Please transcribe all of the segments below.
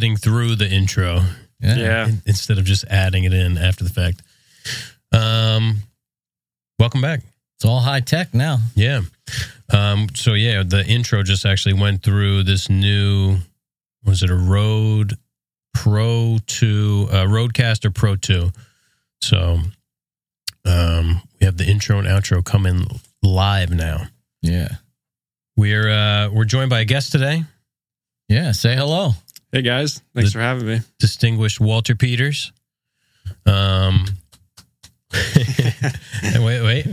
weird, right? Yeah. Sitting through the intro Yeah. Yeah. instead of just adding it in after the fact. Um, welcome back. It's all high tech now. Yeah. Um, so yeah, the intro just actually went through this new was it a Rode Pro 2 uh Rodecaster Pro 2. So um we have the intro and outro coming live now. Yeah. We're uh we're joined by a guest today, Yeah. Say hello. Hey guys, thanks The- for having me. distinguished Walter Peters. Um wait, wait.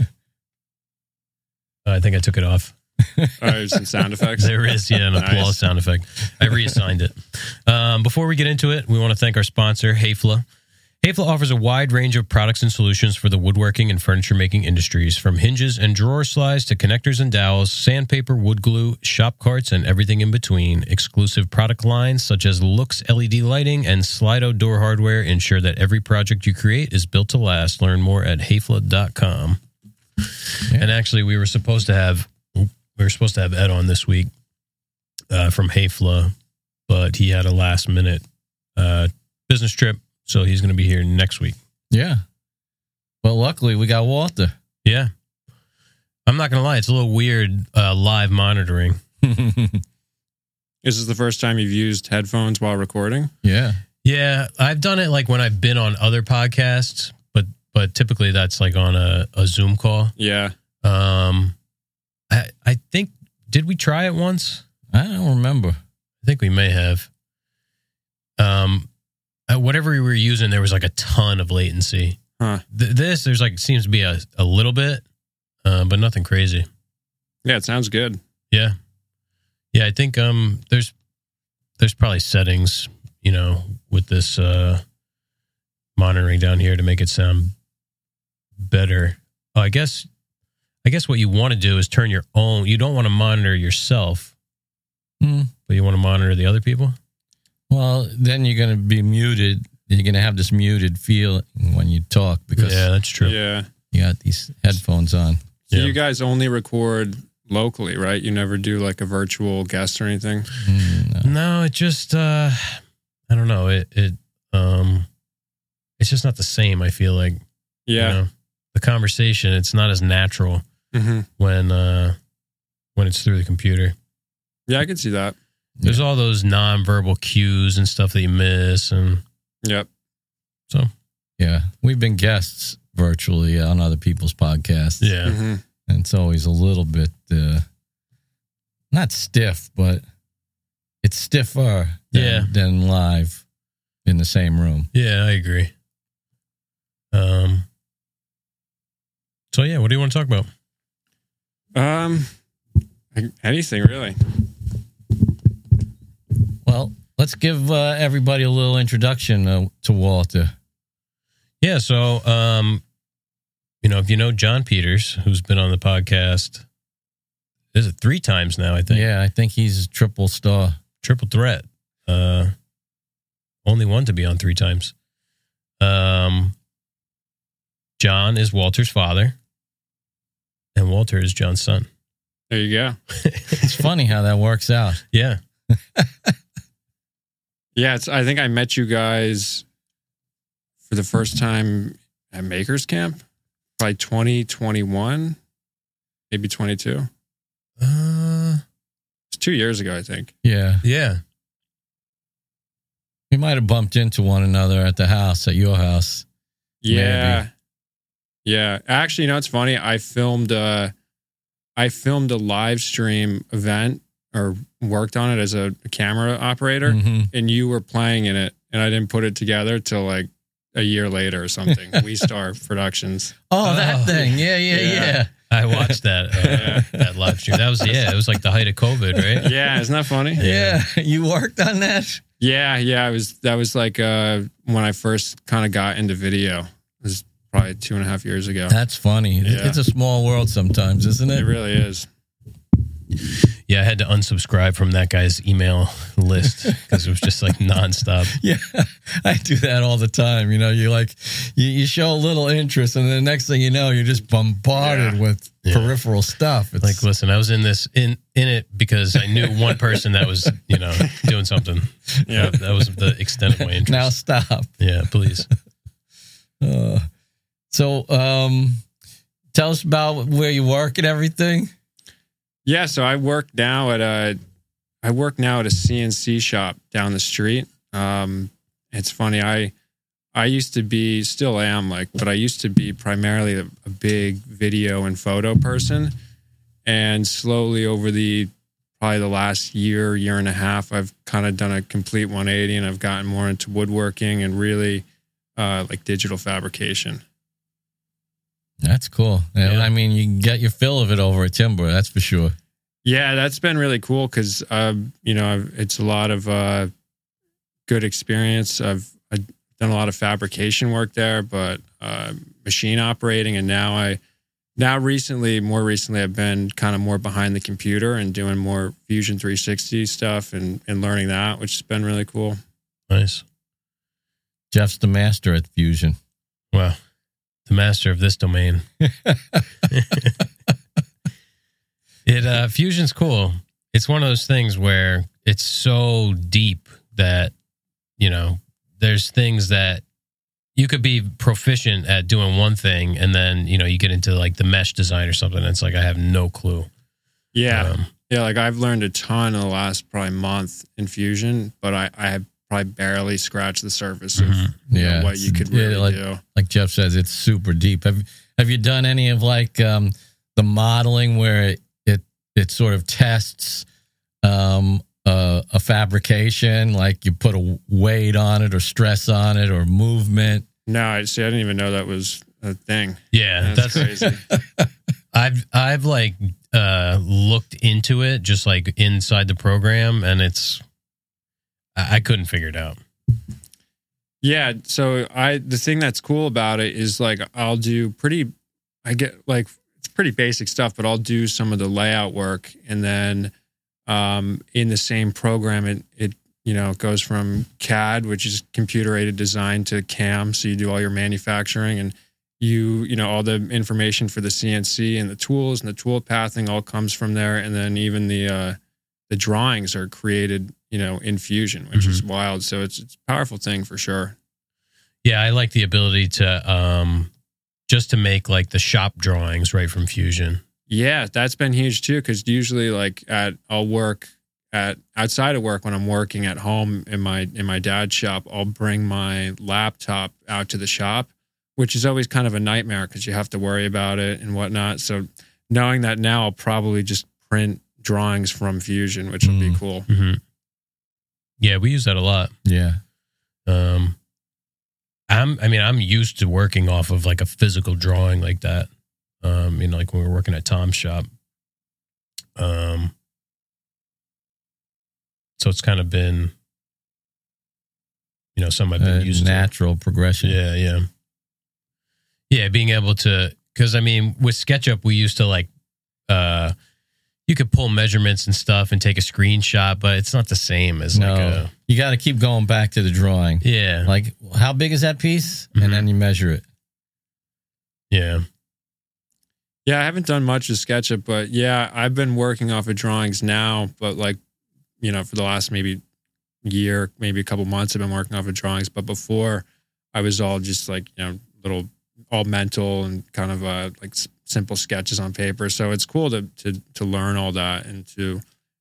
Oh, I think I took it off. Oh, there's some sound effects. There is, yeah, an Nice. applause sound effect. I reassigned it. Um, before we get into it, we want to thank our sponsor, Hafele. Hafele offers a wide range of products and solutions for the woodworking and furniture making industries, from hinges and drawer slides to connectors and dowels, sandpaper, wood glue, shop carts, and everything in between. Exclusive product lines such as Loox LED lighting and Slido door hardware ensure that every project you create is built to last. Learn more at hafele.com. Yeah. And actually, we were supposed to have we were supposed to have Ed on this week uh, from Hafele, but he had a last minute uh, business trip, so he's going to be here next week. Yeah. But luckily we got Walter. Yeah, I'm not going to lie; it's a little weird uh, live monitoring. Is this is the first time you've used headphones while recording. yeah. Yeah, I've done it like when I've been on other podcasts, but but typically that's like on a, a Zoom call. Yeah. Um, I I think did we try it once? I don't remember. I think we may have. Um, uh, whatever we were using, there was like a ton of latency. Huh. Th- this there's like seems to be a, a little bit, uh, but nothing crazy. Yeah, it sounds good. Yeah, yeah. I think um there's there's probably settings you know with this uh monitoring down here to make it sound better. Oh, I guess I guess what you want to do is turn your own. You don't want to monitor yourself, Hmm. but you want to monitor the other people. Well, then you're going to be muted. You're going to have this muted feel when you talk because yeah, that's true. Yeah. you got these headphones on. So Yeah. you guys only record locally, right? You never do like a virtual guest or anything. Mm, no. No, it just uh I don't know. It it um it's just not the same, I feel like. you Yeah. know? The conversation, it's not as natural hmm when uh when it's through the computer. Yeah, I can see that. There's all those nonverbal cues and stuff that you miss and Yep. so Yeah. We've been guests virtually on other people's podcasts. yeah. hmm And it's always a little bit, uh, not stiff, but it's stiffer than, Yeah. than live in the same room. Yeah, I agree. Um so yeah, what do you want to talk about? Um, anything really. Well, let's give uh, everybody a little introduction uh, to Walter. Yeah, so um, you know, if you know John Peters, who's been on the podcast, is it three times now? I think. Yeah, I think he's a triple star. triple threat. Uh, only one to be on three times. Um, John is Walter's father, and Walter is John's son. There you go. It's funny how that works out. Yeah, Yeah, it's. I think I met you guys for the first time at Makers Camp, probably 2021, maybe 22. uh, It's two years ago, I think. Yeah. yeah, We might have bumped into one another at the house, at your house. Yeah. Maybe. Yeah. Actually, you know, it's funny. I filmed uh I filmed a live stream event or worked on it as a camera operator Mhm. and you were playing in it and I didn't put it together till like a year later or something. we Star Productions. Oh, that Oh. thing. Yeah, yeah, Yeah. yeah. I watched that uh, that live stream. That was yeah, it was like the height of COVID, right? Yeah, isn't that funny? Yeah. You worked on that? Yeah, yeah. I was that was like uh when I first kind of got into video. It was probably two and a half years ago. That's funny. Yeah. It's a small world sometimes, isn't It it? really is. Yeah, I had to unsubscribe from that guy's email list because it was just like nonstop. Yeah, I do that all the time. You know, you like you, you show a little interest, and the next thing you know, you're just bombarded Yeah. with Yeah. peripheral stuff. It's Like, listen, I was in this in in it because I knew one person that was you know doing something. Yeah. that, that was the extent of my interest. now stop. yeah, please. Uh, so, um, tell us about where you work and everything. Yeah, so I work now at a I work now at a CNC shop down the street. Um, it's funny, I I used to be, still am like, but I used to be primarily a, a big video and photo person, and slowly over the probably the last year, year and a half, I've kind of done a complete 180, and I've gotten more into woodworking and really uh, like digital fabrication. That's cool. Yeah, Yeah. I mean, you get your fill of it over at Timber. That's for sure. Yeah, that's been really cool because, um, you know, I've, it's a lot of uh, good experience. I've, I've done a lot of fabrication work there, but uh, machine operating, and now I, now recently, more recently, I've been kind of more behind the computer and doing more Fusion 360 stuff and and learning that, which has been really cool. Nice. Jeff's the master at Fusion. Wow. The master of this domain. it uh fusion's cool. It's one of those things where it's so deep that you know, there's things that you could be proficient at doing one thing and then, you know, you get into like the mesh design or something. And it's like I have no clue. Yeah, Um, yeah. Like I've learned a ton in the last probably month in Fusion, but I I have probably barely scratched the surface of Mhm. you know, what you could yeah, really like- do. Like Jeff says, it's super deep. Have Have you done any of like um, the modeling where it it, it sort of tests um, a, a fabrication, like you put a weight on it or stress on it or movement? No, I see. I didn't even know that was a thing. yeah, That's, that's, crazy. I've I've like uh looked into it just like inside the program and it's I, I couldn't figure it out. yeah. So I the thing that's cool about it is like I'll do pretty. I get like it's pretty basic stuff, but I'll do some of the layout work, and then um, in the same program, it it you know goes from CAD, which is computer aided design, to CAM. So you do all your manufacturing and you you know all the information for the CNC and the tools and the tool pathing all comes from there, and then even the uh, the drawings are created you know in Fusion, which is wild. So it's it's a powerful thing for sure. Yeah, I like the ability to um just to make like the shop drawings right from Fusion. Yeah, that's been huge too. Because usually, like at I'll work at outside of work when I'm working at home in my in my dad's shop. I'll bring my laptop out to the shop, which is always kind of a nightmare because you have to worry about it and whatnot. So knowing that now, I'll probably just print drawings from Fusion, which would be Mm. cool. hmm Yeah, we use that a lot. Yeah. Um, I'm, I mean, I'm used to working off of like a physical drawing like that. Um, you know, like when we were working at Tom's shop. Um, so it's kind of been, you know, some I've been A used natural progression. Yeah, yeah, yeah. Being able to, because I mean, with SketchUp, we used to like, uh, you could pull measurements and stuff and take a screenshot, but it's not the same as No, like a, you got to keep going back to the drawing. yeah, Like, how big is that piece? Mhm. And then you measure it. yeah. Yeah, I haven't done much with SketchUp, but yeah, I've been working off of drawings now. But like, you know, for the last maybe year, maybe a couple months, I've been working off of drawings. But before, I was all just like you know, little all mental and kind of uh, like s- simple sketches on paper. So it's cool to to to learn all that and to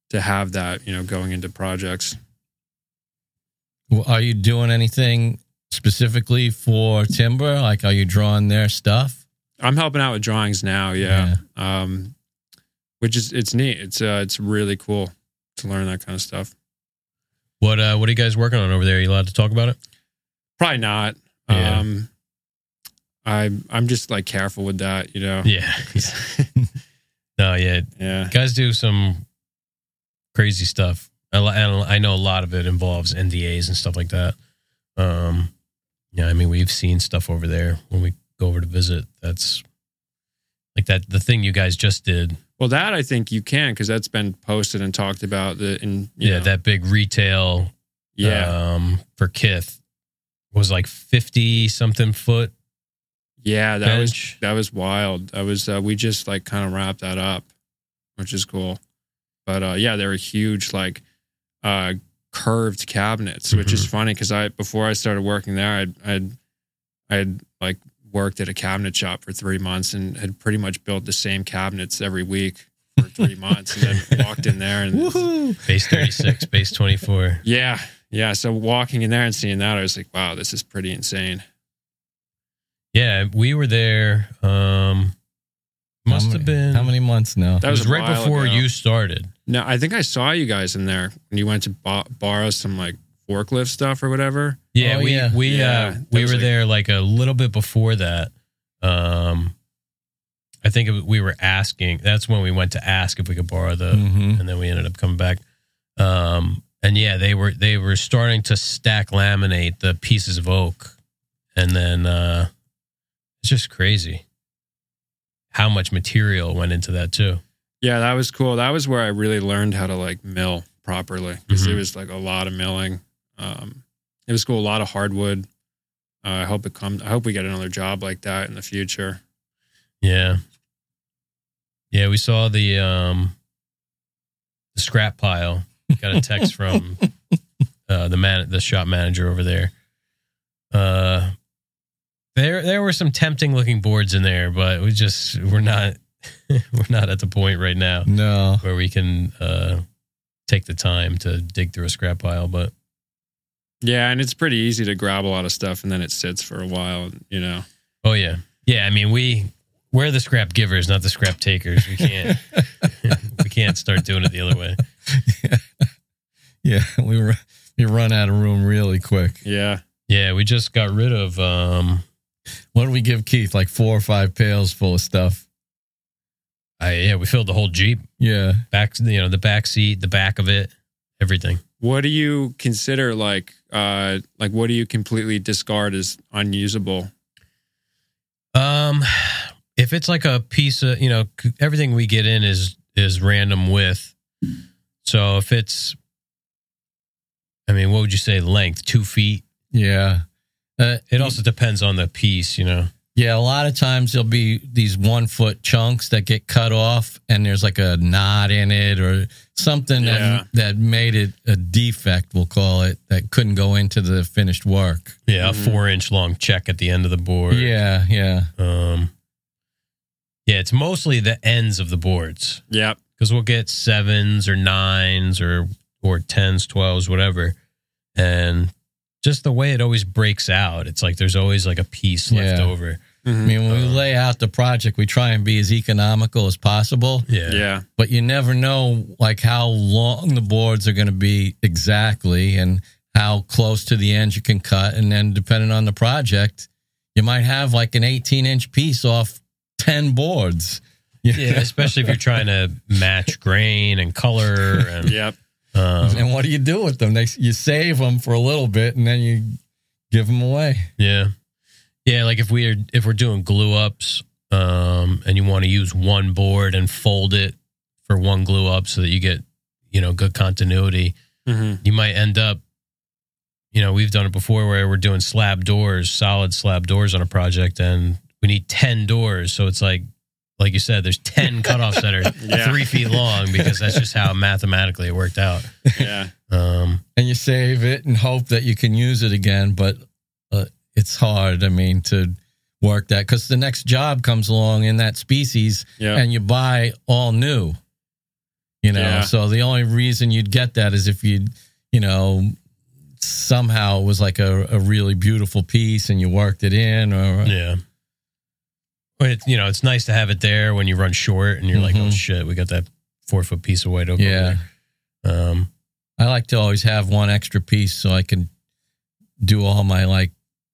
to have that you know going into projects. Well, Are you doing anything specifically for Timber? Like, are you drawing their stuff? I'm helping out with drawings now. Yeah. Um, which is it's neat. It's uh, it's really cool to learn that kind of stuff. What uh what are you guys working on over there? Are you allowed to talk about it? Probably not. Yeah. Um, I'm I'm just like careful with that, you know. Yeah. no, yeah. Yeah. Guys do some crazy stuff. And I know a lot of it involves NDAs and stuff like that. Um yeah, I mean we've seen stuff over there when we go over to visit that's like that the thing you guys just did. Well, that I think you can because that's been posted and talked about. The in Yeah, know, that big retail yeah um for Kith was like 50 something foot yeah that was that was wild. That was uh, we just like kind of wrapped that up, which is cool. But uh, yeah, they were huge, like uh, curved cabinets, which is funny because I before I started working there, I'd I'd I'd like worked at a cabinet shop for three months and had pretty much built the same cabinets every week for three months, and then walked in there and Woohoo! base 36 base 24 yeah, yeah. So walking in there and seeing that, I was like, wow, this is pretty insane. Yeah we were there um must How have been how many months now? That was was right before ago. you started No, I think I saw you guys in there when you went to bo- borrow some like forklift stuff or whatever. yeah Oh, we yeah. we Yeah, uh we were like- there like a little bit before that um i think it, we were asking that's when we went to ask if we could borrow the Mhm. and then we ended up coming back um and yeah they were they were starting to stack laminate the pieces of oak and then uh it's just crazy how much material went into that too Yeah, that was cool. That was where I really learned how to like mill properly because Mhm. it was like a lot of milling. Um, it was cool. A lot of hardwood. Uh, I hope it comes. I hope we get another job like that in the future. Yeah. Yeah, we saw the um the scrap pile. Got a text from uh the man the shop manager over there. Uh there there were some tempting looking boards in there, but we just we're not we're not at the point right now No. where we can uh take the time to dig through a scrap pile, but Yeah, and it's pretty easy to grab a lot of stuff and then it sits for a while. You know. oh yeah. Yeah, I mean we we're the scrap givers, not the scrap takers. We can't we can't start doing it the other way. Yeah, we were we run out of room really quick. Yeah. Yeah, we just got rid of um What did we give Keith? Like four or five pails full of stuff. I yeah, we filled the whole Jeep. Yeah. Back you know, the back seat, the back of it, everything. What do you consider like? Uh, like what do you completely discard as unusable? Um if it's like a piece of, you know, everything we get in is is random width. So if it's I mean, what would you say length? 2 feet? Yeah. Uh, It also depends on the piece, you know. yeah, a lot of times there'll be these one foot chunks that get cut off and there's like a knot in it or something Yeah. that that made it a defect, we'll call it, that couldn't go into the finished work. Yeah, a 4 inch long check at the end of the board. Yeah, yeah. Um Yeah, it's mostly the ends of the boards. Yep. because we'll get sevens or nines or or tens, twelves, whatever, and just the way it always breaks out, it's like there's always like a piece left Yeah. over. I mean, when we Uh, lay out the project, we try and be as economical as possible, Yeah, Yeah. but you never know like how long the boards are going to be exactly and how close to the end you can cut. And then depending on the project, you might have like an 18 inch piece off 10 boards. yeah. Especially if you're trying to match grain and color, and Yep. Um, And what do you do with them? They, you save them for a little bit and then you give them away. yeah, yeah. Like if we're if we're doing glue ups, um, and you want to use one board and fold it for one glue up so that you get you know good continuity. hmm you might end up you know we've done it before where we're doing slab doors solid slab doors on a project and we need 10 doors so it's like like you said there's 10 cutoffs that are Yeah. three feet long because that's just how mathematically it worked out Yeah. um and you save it and hope that you can use it again. But uh, it's hard, I mean, to work that because the next job comes along in that species Yeah. and you buy all new. You know, Yeah. so the only reason you'd get that is if you, you know, somehow it was like a, a really beautiful piece and you worked it in or yeah but it's you know it's nice to have it there when you run short and you're like oh Mhm. shit we got that four foot piece of white oak over yeah. there. um I like to always have one extra piece so I can do all my like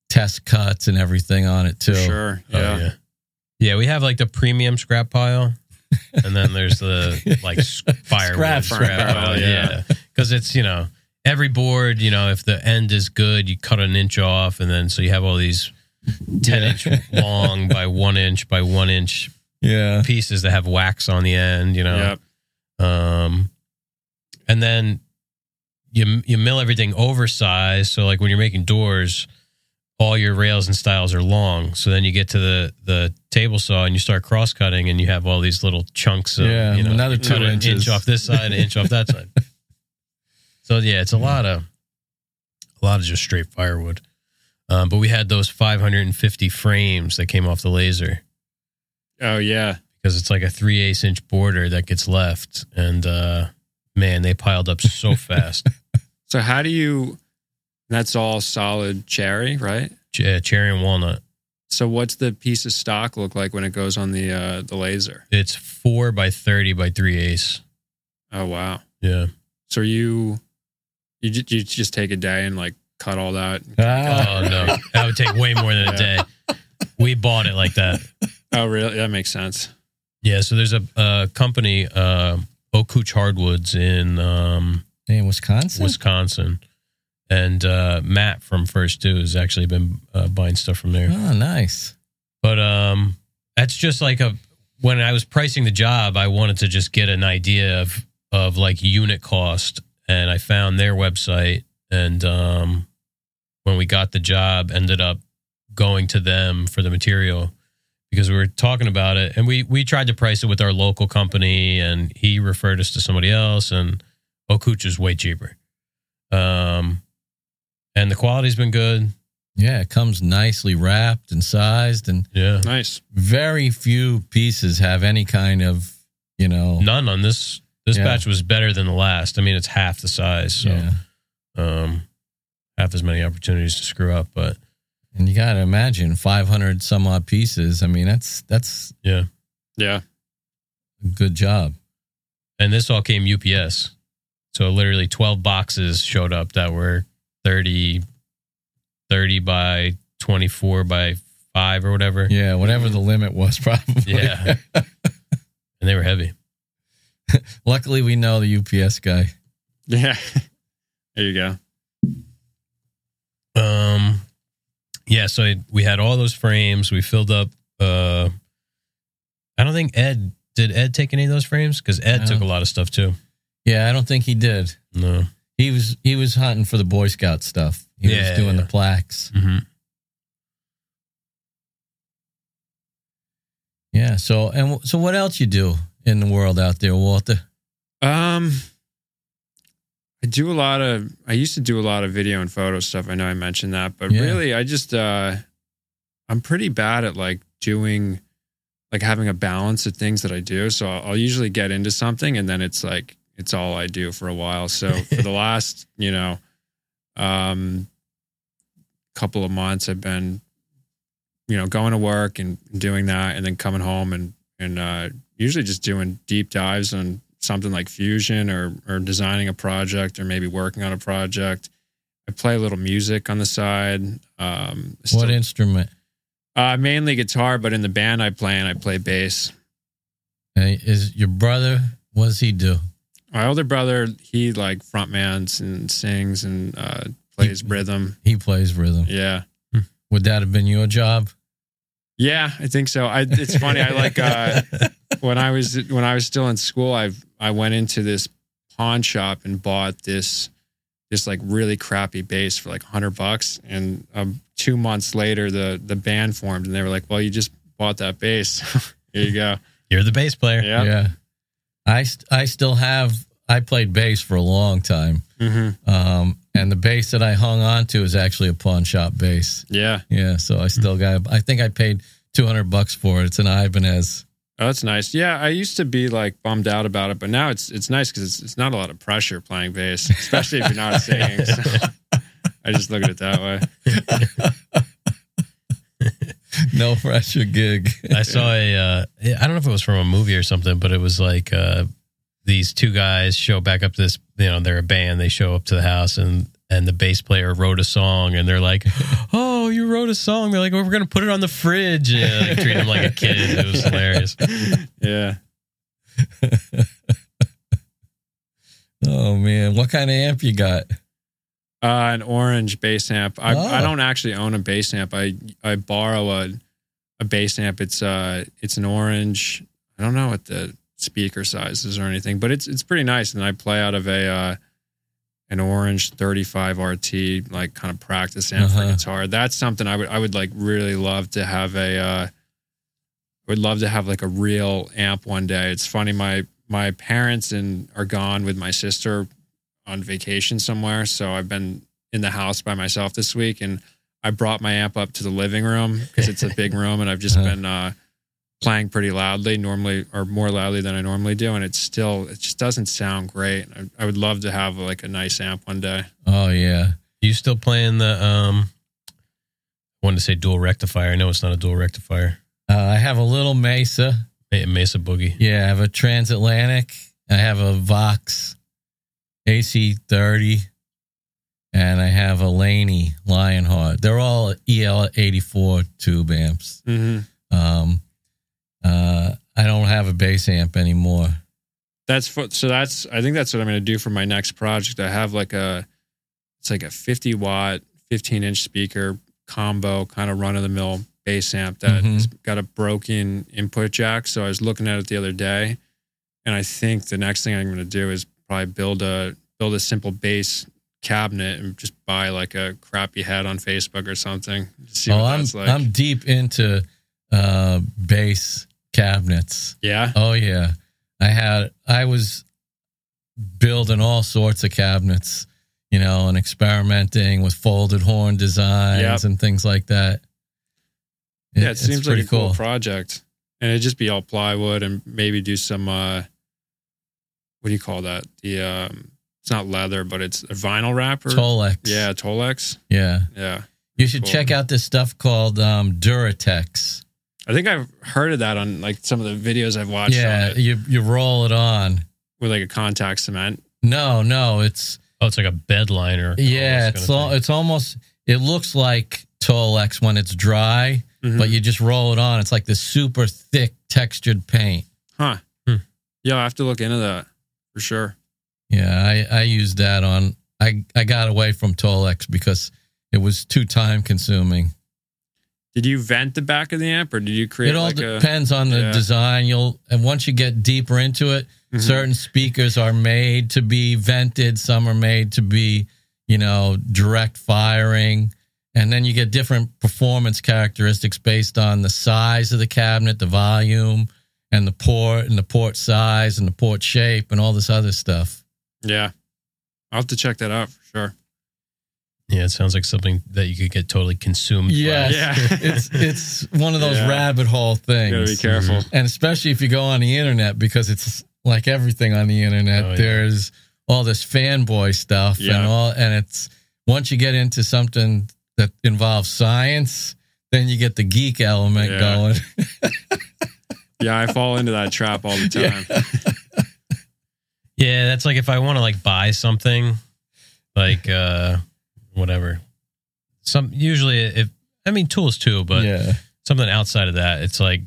test cuts and everything on it too. For sure. Oh, Yeah. yeah. Yeah, we have like the premium scrap pile, and then there's the like s- firewood Scrap scrap, pile, pile. yeah. Yeah, because it's you know every board. You know, if the end is good, you cut an inch off, and then so you have all these ten inch long by one inch by one inch Yeah. pieces that have wax on the end, you know. Yep. Um, and then you you mill everything oversized. So like when you're making doors, all your rails and stiles are long. So then you get to the the table saw and you start cross cutting, and you have all these little chunks of Yeah, you know, another you two cut an inches. inch off this side, an inch off that side. So yeah, it's a lot of a lot of just straight firewood. Um, but we had those 550 frames that came off the laser Oh yeah. because it's like a three eighths inch border that gets left, and uh, man, they piled up so fast. So how do you? That's all solid cherry, right? Ch- cherry and walnut. So what's the piece of stock look like when it goes on the uh, the laser? It's four by thirty by three eighths. Oh wow. Yeah. So you you you just take a day and like cut all that. Ah. Oh no, that would take way more than a day. We bought it like that. Oh really? That makes sense. Yeah. So there's a, a company, uh, Ocooch Hardwoods in um, in Wisconsin. Wisconsin, and uh, Matt from First Two has actually been uh, buying stuff from there. oh, nice. But um, that's just like a when I was pricing the job, I wanted to just get an idea of of like unit cost, and I found their website, and um, when we got the job, ended up going to them for the material because we were talking about it, and we we tried to price it with our local company, and he referred us to somebody else, and Ocooch is way cheaper. Um, and the quality's been good. Yeah, it comes nicely wrapped and sized, and Yeah. Nice. very few pieces have any kind of, you know, None on this. This Yeah. batch was better than the last. I mean, it's half the size, so yeah. um, half as many opportunities to screw up. But And you got to imagine 500 some odd pieces. I mean, that's that's yeah, Yeah. good job. and this all came UPS. So literally, twelve boxes showed up that were 30, 30 by twenty four by five or whatever. Yeah, whatever the limit was, probably. Yeah. and they were heavy. Luckily, we know the UPS guy. Yeah. there you go. Um, yeah. So I- we had all those frames. We filled up. Uh, I don't think Ed did. Ed take any of those frames because Ed I took a lot of stuff too. Yeah, I don't think he did. No. He was he was hunting for the Boy Scout stuff. He Yeah, was doing yeah. the plaques. Mm-hmm. Yeah. So and so, what else you do in the world out there, Walter? Um, I do a lot of. I used to do a lot of video and photo stuff. I know I mentioned that, but Yeah. really, I just uh, I'm pretty bad at like doing, like having a balance of things that I do. So I'll, I'll usually get into something, and then it's like it's all I do for a while. So for the last, you know, um, couple of months, I've been, you know, going to work and doing that, and then coming home and and uh, usually just doing deep dives on something like Fusion or or designing a project or maybe working on a project. I play a little music on the side. Um, what still- instrument? uh, mainly guitar, but in the band I play in, I play bass. Hey, is your brother? What does he do? My older brother, he like frontmans and sings and uh, plays He- rhythm. He plays rhythm. Yeah, Would that have been your job? yeah, I think so. I, it's funny. I like uh, when I was when I was still in school. I I went into this pawn shop and bought this this like really crappy bass for like hundred bucks. And um, two months later, the the band formed, and they were like, "Well, you just bought that bass. Here you go." You're the bass player. Yeah. Yeah. I st- I still have. I played bass for a long time, hmm um, and the bass that I hung on to is actually a pawn shop bass. Yeah. Yeah, so I still got. I think I paid two hundred bucks for it. It's an Ibanez. Oh, that's nice. Yeah, I used to be like bummed out about it, but now it's it's nice because it's it's not a lot of pressure playing bass, especially if you're not singing. So I just look at it that way. No pressure gig. I saw a. Uh, I don't know if it was from a movie or something, but it was like uh, these two guys show back up to this. You know, they're a band. They show up to the house and and the bass player wrote a song, and they're like, "Oh, you wrote a song." They're like, "Oh, we're gonna put it on the fridge." Yeah, like, treat him like a kid. It was hilarious. Yeah. oh man, what kind of amp you got? Uh, an orange bass amp. I, Oh. I don't actually own a bass amp. I I borrow a a bass amp. It's uh it's an orange. I don't know what the speaker size is or anything, but it's it's pretty nice. And I play out of a uh, an orange 35 RT, like kind of practice amp for Uh-huh. guitar. That's something I would I would like really love to have a. Uh, would love to have like a real amp one day. It's funny, my my parents and are gone with my sister on vacation somewhere, so I've been in the house by myself this week, and I brought my amp up to the living room because it's a big room, and I've just Uh-huh. been uh, playing pretty loudly, normally or more loudly than I normally do, and it's still it just doesn't sound great. I, I would love to have like a nice amp one day. Oh yeah. You still playing the um? I wanted to say dual rectifier. I know it's not a dual rectifier. Uh, I have a little Mesa. Mesa Boogie. Yeah, I have a Transatlantic. I have a Vox AC30, and I have a Laney Lionheart. They're all EL84 tube amps. Mm-hmm. Um, uh, I don't have a bass amp anymore. That's for, so that's I think that's what I'm going to do for my next project. I have like a it's like a 50 watt, 15 inch speaker combo, kind of run of the mill bass amp that Mhm. has got a broken input jack. So I was looking at it the other day, and I think the next thing I'm going to do is probably build a build a simple bass cabinet and just buy like a crappy head on Facebook or something. Oh, what I'm like. I'm deep into uh, bass cabinets. yeah. Oh yeah, I had I was building all sorts of cabinets, you know, and experimenting with folded horn designs Yep. and things like that. Yeah, it seems like a cool, project. And it'd just be all plywood and maybe do some uh what do you call that? The um it's not leather, but it's a vinyl wrapper. Tolex. Yeah, Tolex. yeah. Yeah. You should Cool. check out this stuff called um, Duratex. I think I've heard of that on like some of the videos I've watched Yeah, on it you you roll it on. with like a contact cement. No, no, it's Oh, it's like a bed liner. yeah, it's kinda all, it's almost it looks like Tolex when it's dry, Mhm. but you just roll it on. It's like this super thick textured paint. huh. Hmm. Yeah, I have to look into that for sure. Yeah, I I used that on. I I got away from Tolex because it was too time consuming. Did you vent the back of the amp or did you create It all like a depends on the yeah. design. You'll and once you get deeper into it, Mhm. certain speakers are made to be vented. Some are made to be, you know, direct firing. And then you get different performance characteristics based on the size of the cabinet, the volume, and the port, and the port size, and the port shape, and all this other stuff. Yeah. I'll have to check that out for sure. Yeah, it sounds like something that you could get totally consumed. by. Yes. Yeah. it's it's one of those Yeah. rabbit hole things. You gotta be careful. and especially if you go on the internet because it's like everything on the internet Oh, yeah. there's all this fanboy stuff Yeah. and all and it's once you get into something that involves science then you get the geek element Yeah. going Yeah, I fall into that trap all the time. Yeah, that's like if I want to like buy something, like uh whatever. Some usually if I mean tools too, but yeah something outside of that, it's like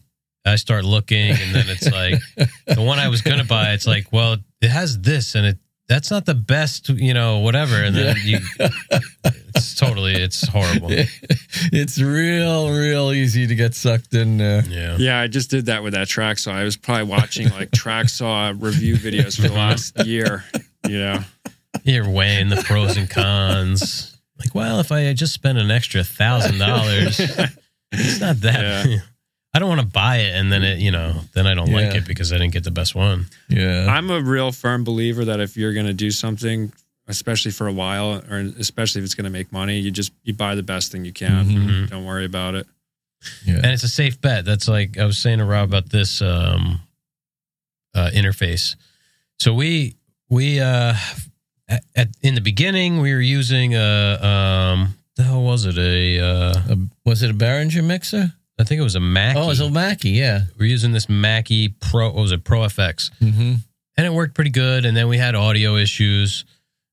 I start looking and then it's like the one I was gonna buy, it's like, well, it has this and it that's not the best, you know, whatever. And then you it's totally it's horrible. it's real real easy to get sucked in there Yeah. Yeah, I just did that with that track saw. I was probably watching like track saw review videos for the last year. You know, You're weighing the pros and cons. Like, well, if I had just spent an extra thousand dollars, it's not that. Yeah. I don't want to buy it, and then it, you know, then I don't like it because I didn't get the best one. yeah I'm a real firm believer that if you're going to do something, especially for a while, or especially if it's going to make money, you just you buy the best thing you can. Mhm. Don't worry about it. yeah and it's a safe bet. That's like I was saying to Rob about this um, uh, interface. So we we uh, at, at in the beginning we were using a um, the hell was it a uh, Uh, was it a Behringer mixer I think it was a Mackie. oh it was a Mackie yeah we're using this Mackie Pro. What was it Pro FX? mm-hmm. and it worked pretty good. And then we had audio issues.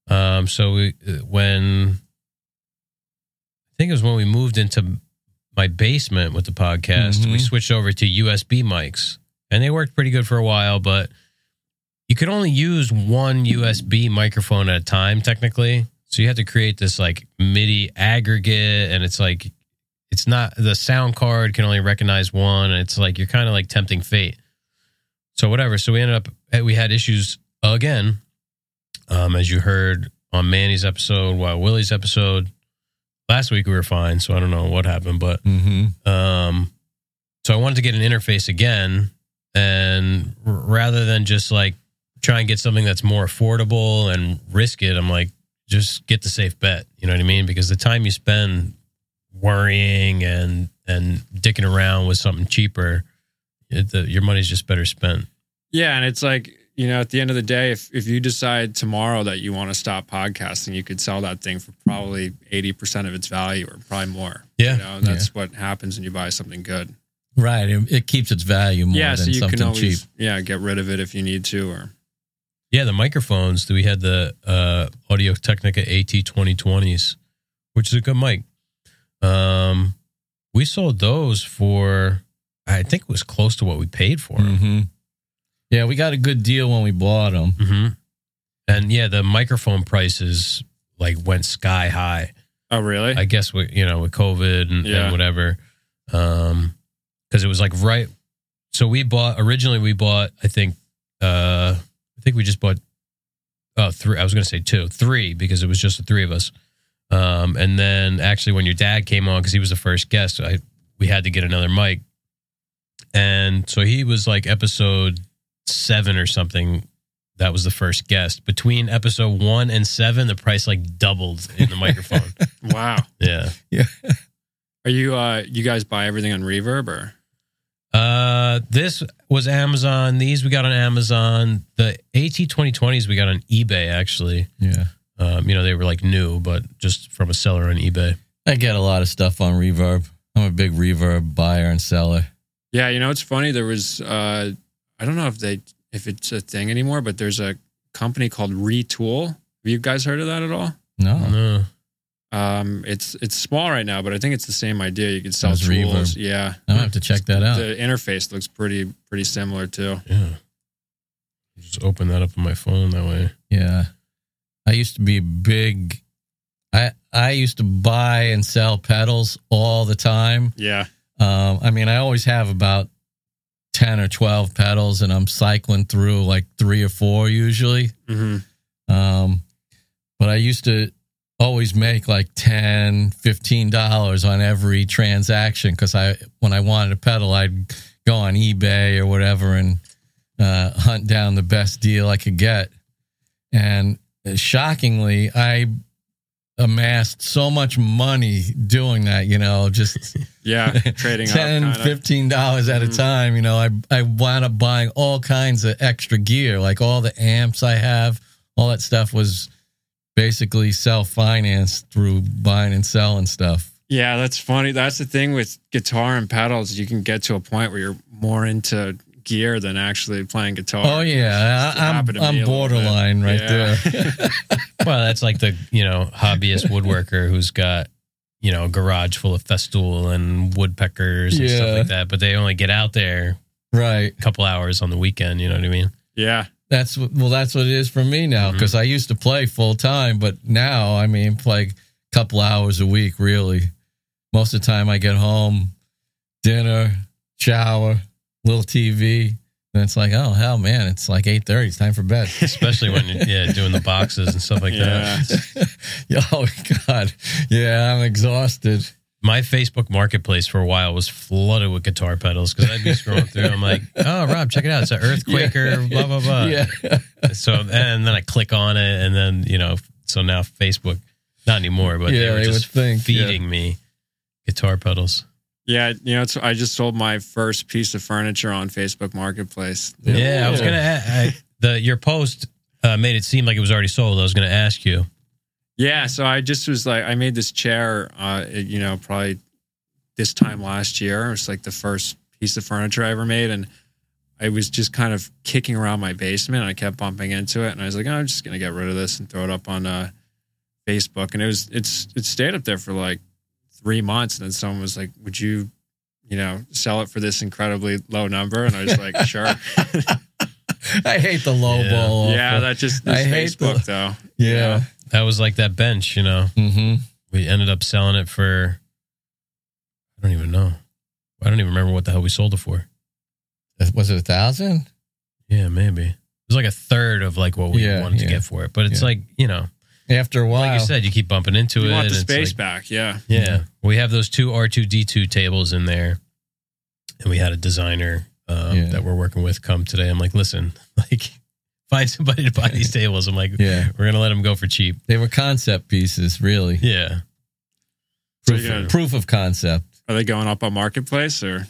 Um, so we when I think it was when we moved into my basement with the podcast, we Mhm. switched over to USB mics, and they worked pretty good for a while. But you could only use one USB microphone at a time, technically. So you had to create this like MIDI aggregate, and it's like it's not the sound card can only recognize one. And it's like you're kind of like tempting fate. So whatever. So we ended up eh, we had issues again, um, as you heard on Manny's episode, while Willie's episode. Last week we were fine, so I don't know what happened, but Mm-hmm. um, so I wanted to get an interface again, and r- rather than just like try and get something that's more affordable and risk it, I'm like, just get the safe bet. You know what I mean? Because the time you spend worrying and and dicking around with something cheaper, it, the, your money's just better spent. Yeah, and it's like you know, at the end of the day, if if you decide tomorrow that you want to stop podcasting, you could sell that thing for probably eighty percent of its value, or probably more. Yeah. you know, that's what happens when you buy something good. Right. It, it keeps its value more yeah, than so you something can always cheap. yeah get rid of it if you need to, or Yeah, the microphones. We had the uh, Audio Technica AT 2020s, which is a good mic. Um, we sold those for, I think it was close to what we paid for them. hmm Yeah, we got a good deal when we bought them. hmm And yeah, the microphone prices like went sky high. oh really? I guess with you know with COVID and, Yeah. and whatever, um, because it was like right. So we bought originally. We bought I think uh I think we just bought oh three. I was going to say two, three because it was just the three of us. Um, and then actually when your dad came on because he was the first guest, I we had to get another mic, and so he was like episode seven or something. That was the first guest. Between episode one and seven, the price like doubled in the microphone. wow. Yeah. Yeah. Are you uh you guys buy everything on Reverb or? Uh, this was Amazon. These we got on Amazon. The AT 2020s we got on eBay actually. Yeah. Um, you know, they were like new, but just from a seller on eBay. I get a lot of stuff on Reverb. I'm a big Reverb buyer and seller. Yeah, you know it's funny. There was uh I don't know if they if it's a thing anymore, but there's a company called Retool. Have you guys heard of that at all? No. No. Um, it's it's small right now, but I think it's the same idea. You can sell That's tools. Reverb. Yeah, I'll have to check that out. the interface looks pretty pretty similar too. Yeah. Just open that up on my phone that way. Yeah. I used to be big I I used to buy and sell pedals all the time. Yeah, Um, I mean, I always have about 10 or 12 pedals and I'm cycling through like 3 or 4 usually. hmm Um, but I used to always make like 10, 15 dollars on every transaction cuz I when I wanted a pedal I'd go on eBay or whatever and uh, hunt down the best deal I could get. And shockingly, I amassed so much money doing that, you know, just yeah, trading up 10 kinda. 15 dollars at a Mhm. time you know i i wound up buying all kinds of extra gear like all the amps i have all that stuff was basically self-financed through buying and selling stuff Yeah, that's funny. That's the thing with guitar and pedals. You can get to a point where you're more into gear than actually playing guitar. oh yeah I, i'm, happened to me a I'm borderline right Yeah. there Well, that's like the you know hobbyist woodworker who's got you know a garage full of festool and woodpeckers and stuff like that, but they only get out there right a couple hours on the weekend. You know what I mean? yeah, that's what well that's what it is for me now mm-hmm. because i used to play full time but now i mean play a couple hours a week really most of the time i get home dinner shower little tv and it's like oh hell man it's like 8.30 it's time for bed Especially when you're yeah doing the boxes and stuff like Yeah. that. oh god yeah i'm exhausted my Facebook marketplace for a while was flooded with guitar pedals because I'd be scrolling through. I'm like, oh, Rob, check it out. It's an Earthquaker, blah, blah, blah. yeah So, and then I click on it, and then, you know, so now Facebook, not anymore, but Yeah, they were just think, feeding me guitar pedals. yeah. You know, it's, I just sold my first piece of furniture on Facebook Marketplace. Yeah, I was going to, I, the your post uh, made it seem like it was already sold. I was going to ask you. Yeah, so I just was like, I made this chair, uh, you know, probably this time last year. It was like the first piece of furniture I ever made, and I was just kind of kicking around my basement. And I kept bumping into it, and I was like, oh, I'm just gonna get rid of this and throw it up on uh, Facebook. And it was, it's, it stayed up there for like three months, and then someone was like, "Would you, you know, sell it for this incredibly low number?" And I was like, "Sure." i hate the low Yeah. ball yeah, that just I hate Facebook the- though. yeah That was like that bench, you know. mm-hmm We ended up selling it for, I don't even know. I don't even remember what the hell we sold it for. Was it a thousand? Yeah, maybe. It was like a third of like what we Yeah, wanted to get for it. But it's Yeah. like, you know, After a while, like you said, you keep bumping into You it. want the space like- back, yeah. Yeah. We have those two R2D2 tables in there. And we had a designer um, Yeah. that we're working with come today. I'm like, listen, like, find somebody to buy these tables. I'm like, yeah, we're going to let them go for cheap. they were concept pieces, really. Yeah. So Proof, you're gonna- proof of concept. Are they going up on marketplace or?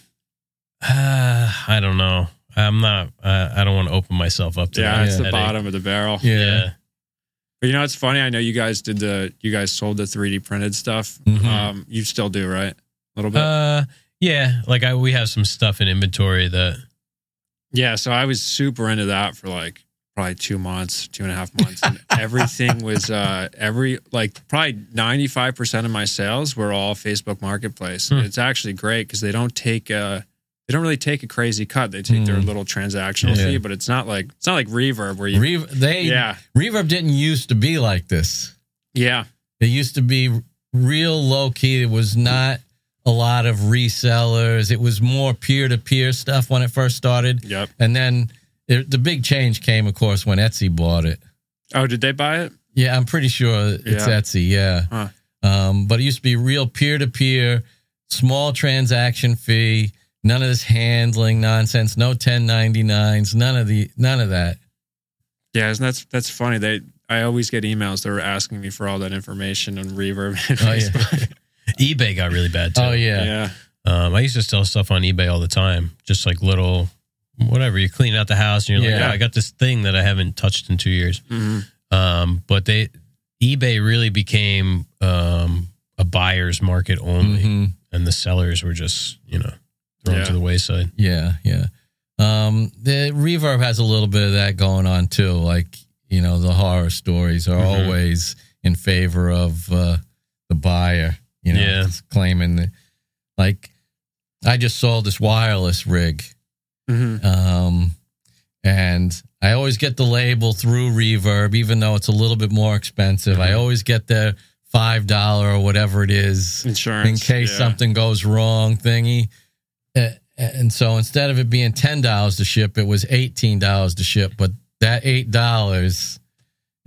Uh, I don't know. I'm not, uh, I don't want to open myself up to Yeah, that it's the headache. bottom of the barrel. Yeah. Yeah. But you know, it's funny. I know you guys did the, you guys sold the 3D printed stuff. Mhm. Um, you still do, right? A little bit. Uh, yeah. Like, I, we have some stuff in inventory that, yeah. So I was super into that for like probably two months, two and a half months. And everything was, uh, every, like probably 95% of my sales were all Facebook marketplace. Hmm. It's actually great because they don't take, uh, they don't really take a crazy cut. They take their Hmm. little transactional Yeah. fee, but it's not like, it's not like reverb where you, they yeah, Reverb didn't used to be like this. yeah. It used to be real low key. It was not a lot of resellers. It was more peer to peer stuff when it first started. Yep. And then it, the big change came, of course, when Etsy bought it. Oh, did they buy it? Yeah, I'm pretty sure it's Yeah. Etsy. Yeah. Huh. Um, but it used to be real peer to peer, small transaction fee, none of this handling nonsense, no 1099s, none of the none of that. Yeah, and that's that's funny. They I always get emails that are asking me for all that information on Reverb. And Oh, yeah. eBay got really bad too. Oh yeah. yeah. Um, I used to sell stuff on eBay all the time, just like little, whatever. You clean out the house and you're like, "Oh, I got this thing that I haven't touched in two years. Mhm. Um, but they, eBay really became um, a buyer's market only, Mhm. and the sellers were just, you know, thrown Yeah. to the wayside. Yeah, yeah. Um, the reverb has a little bit of that going on too. Like, you know, the horror stories are Mhm. always in favor of uh, the buyer, you know, Yeah. claiming that, like, I just sold this wireless rig. Mhm. Um, and I always get the label through reverb, even though it's a little bit more expensive. I Mhm. always get the $5 or whatever it is Insurance. in case yeah. something goes wrong thingy. Uh, And so instead of it being ten dollars to ship, it was eighteen dollars to ship. But that eight dollars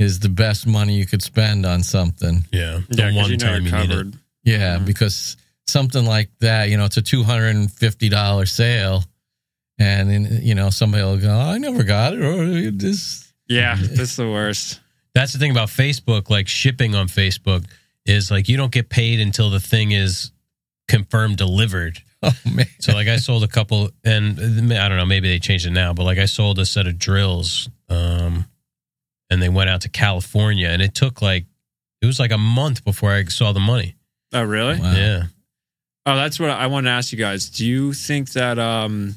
is the best money you could spend on something. Yeah, the Yeah, 'cause one you know time you're you need it. covered. Yeah, Mhm. because something like that, you know, it's a two hundred and fifty dollar sale, and then you know somebody will go, "I never got it," or it just Yeah, that's the worst. That's the thing about Facebook, like shipping on Facebook is like you don't get paid until the thing is confirmed delivered. oh man, So like I sold a couple and I don't know, maybe they changed it now, but like I sold a set of drills um and they went out to California and it took like it was like a month before I saw the money. Oh, really? Wow. Yeah. Oh, that's what I want to ask you guys. Do you think that um,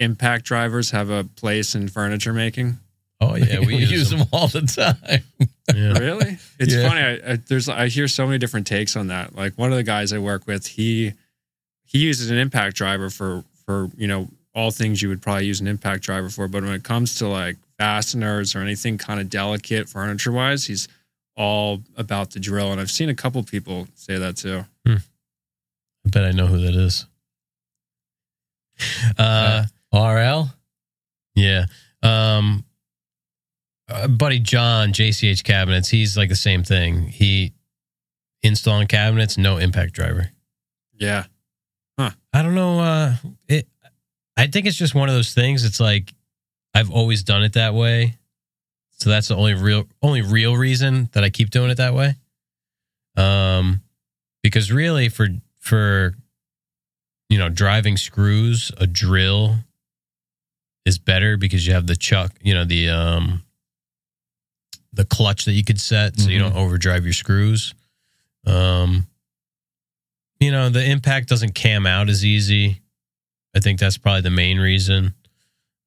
impact drivers have a place in furniture making? Oh yeah, we, use, them. them all the time. Yeah. Really? It's Yeah. funny. I, I, there's I hear so many different takes on that. Like one of the guys I work with, he he uses an impact driver for for you know all things you would probably use an impact driver for. But when it comes to like fasteners or anything kind of delicate furniture wise, he's all about the drill. And I've seen a couple people say that too. I bet I know who that is. Uh RL. yeah. Um uh, buddy John JCH cabinets, he's like the same thing. He installing cabinets, no impact driver. Yeah. Huh. I don't know. Uh, it. I think it's just one of those things. It's like I've always done it that way, so that's the only real only real reason that I keep doing it that way. Um, because really, for for you know driving screws, a drill is better because you have the chuck, you know the um the clutch that you could set so you Mhm. don't overdrive your screws. Um, you know, the impact doesn't cam out as easy. I think that's probably the main reason.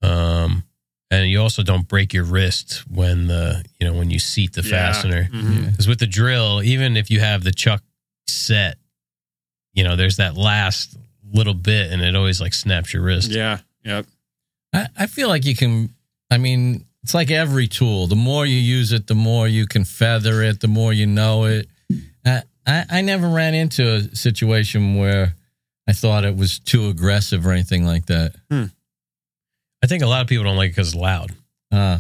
Um, and you also don't break your wrist when the you know when you seat the Yeah. fastener. Because with the drill, even if you have the chuck set, you know, there's that last little bit, and it always like snaps your wrist. Yeah. Yep. I, I feel like you can. I mean, it's like every tool. The more you use it, the more you can feather it. The more you know it. I I, I never ran into a situation where I thought it was too aggressive or anything like that. Hmm. I think a lot of people don't like it because it's loud. Uh,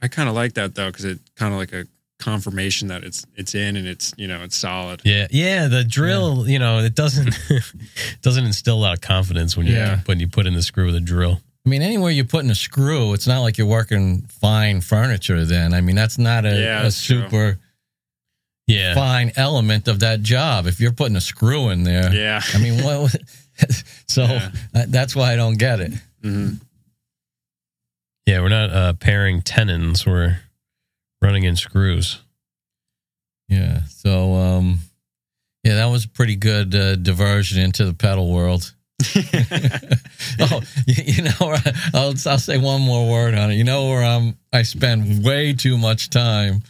I kind of like that though because it kind of like a confirmation that it's it's in and it's you know it's solid. Yeah, yeah. The drill, you know, it doesn't doesn't instill a lot of confidence when you Yeah. when you put in the screw with a drill. I mean, anywhere you're putting a screw, it's not like you're working fine furniture. Then, I mean, that's not a, Yeah, a that's true. super Yeah, fine element of that job. If you're putting a screw in there, Yeah. I mean, what? so Yeah. that's why I don't get it. hmm yeah. We're not uh, paring tenons. We're running in screws. Yeah. So, um, yeah, that was a pretty good uh, diversion into the pedal world. oh, you, you know, I'll I'll say one more word on it. You know where um I spend way too much time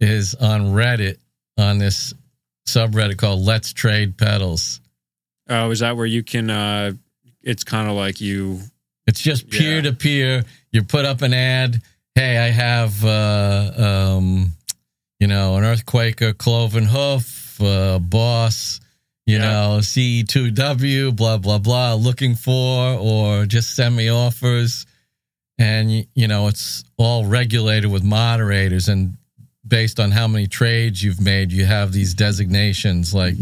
is on Reddit on this subreddit called Let's Trade Pedals. Oh, is that where you can? uh It's kind of like you. It's just peer to peer. You put up an ad. Hey, I have uh, um, you know, an Earthquaker cloven hoof, uh, boss, you Yeah. know, CE2W, blah blah blah, looking for, or just send me offers. And you know, it's all regulated with moderators, and based on how many trades you've made, you have these designations like.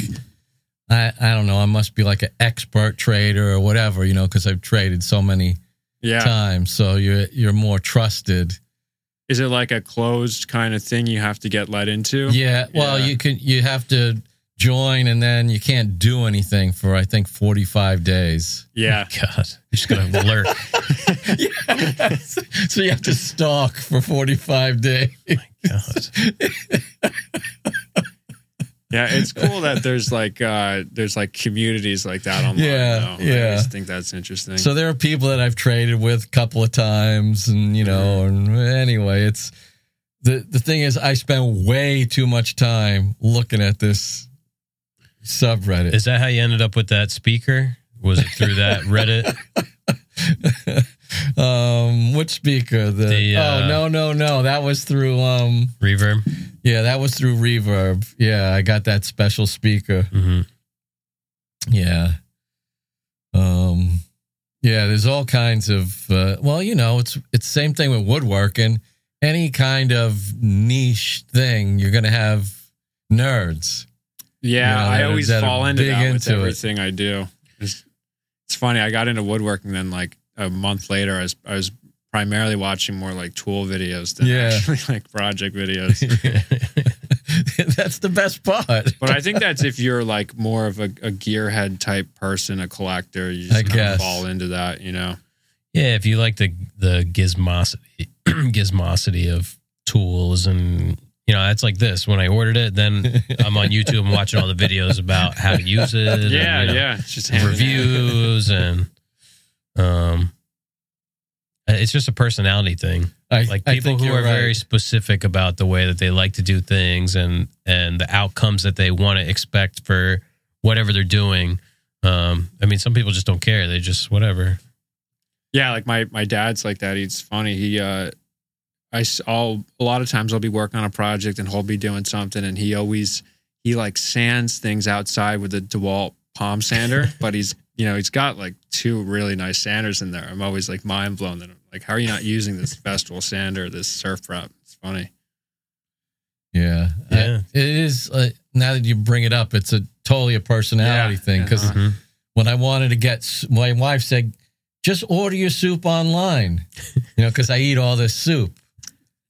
I, I don't know. I must be like an expert trader or whatever, you know, because I've traded so many Yeah. times. So you're you're more trusted. Is it like a closed kind of thing you have to get let into? Yeah. Well, Yeah. you can you have to join and then you can't do anything for I think 45 days. Yeah. God, you're just gonna lurk. so you have to stalk for 45 days. My God. Yeah, it's cool that there's like uh there's like communities like that online. Yeah, though. yeah. I just think that's interesting. So there are people that I've traded with a couple of times and you know, and anyway, it's the the thing is I spend way too much time looking at this subreddit. Is that how you ended up with that speaker? Was it through that Reddit? um which speaker the, The, uh, oh no no no that was through um Reverb. yeah that was through reverb yeah i got that special speaker hmm yeah um yeah there's all kinds of uh, well you know it's it's the same thing with woodworking any kind of niche thing you're gonna have nerds yeah, you know, I always fall into that with into it. everything I do. It's, it's funny. I got into woodworking then like a month later I was I was primarily watching more like tool videos than Yeah. actually like project videos. that's the best part but I think that's if you're like more of a, a gearhead type person, a collector, you just I kind guess. of fall into that, you know. Yeah, if you like the the gizmosity gizmosity of tools and you know, it's like this. When I ordered it, then I'm on YouTube and watching all the videos about how to use it. and, Yeah, you know, yeah. It's just hand in hand. reviews and um it's just a personality thing. I, Like people who are very specific about the way that they like to do things and and the outcomes that they want to expect for whatever they're doing. Um I mean some people just don't care. They just whatever. Yeah, like my my dad's like that. He's funny. He uh I s- I'll a lot of times I'll be working on a project and he'll be doing something and he always he like sands things outside with a DeWalt palm sander, but he's you know, he's got like two really nice sanders in there. I'm always like mind blown that I'm like, how are you not using this Festool sander, this SurfPrep? It's funny. Yeah, Yeah. I- it is. Uh, now that you bring it up, it's a totally a personality Yeah, thing. Because uh-huh. when I wanted to get, my wife said, "Just order your soup online," you know, because I eat all this soup.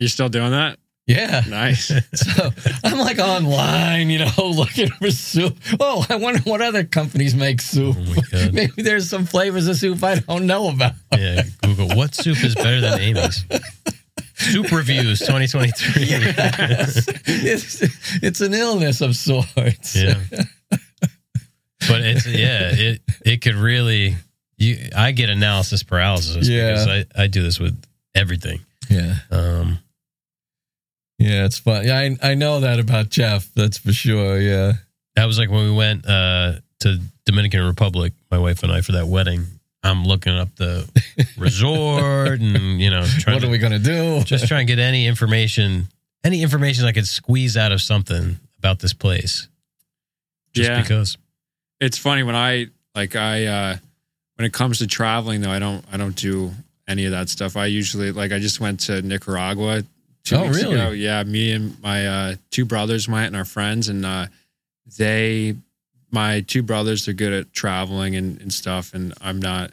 You still doing that? Yeah, Nice. so I'm like online, you know, looking for soup. Oh, I wonder what other companies make soup. Oh. Maybe there's some flavors of soup I don't know about. Yeah, Google what soup is better than Amy's. Soup reviews 2023. Yes. it's, it's an illness of sorts. Yeah. But it's yeah, it it could really you I get analysis paralysis Yeah. because I, I do this with everything. yeah. Um Yeah, it's fun. Yeah, I I know that about Jeff. That's for sure. Yeah. that was like when we went uh to Dominican Republic, my wife and I for that wedding. I'm looking up the resort and you know trying What to are we gonna do? just try and get any information any information I could squeeze out of something about this place. Just yeah. because. it's funny when I Like I, uh, when it comes to traveling, though, I don't, I don't do any of that stuff. I usually, like, I just went to Nicaragua two Oh, weeks really? ago. Yeah, me and my uh, two brothers went, and our friends, and uh, they, my two brothers, they're good at traveling and, and stuff, and I'm not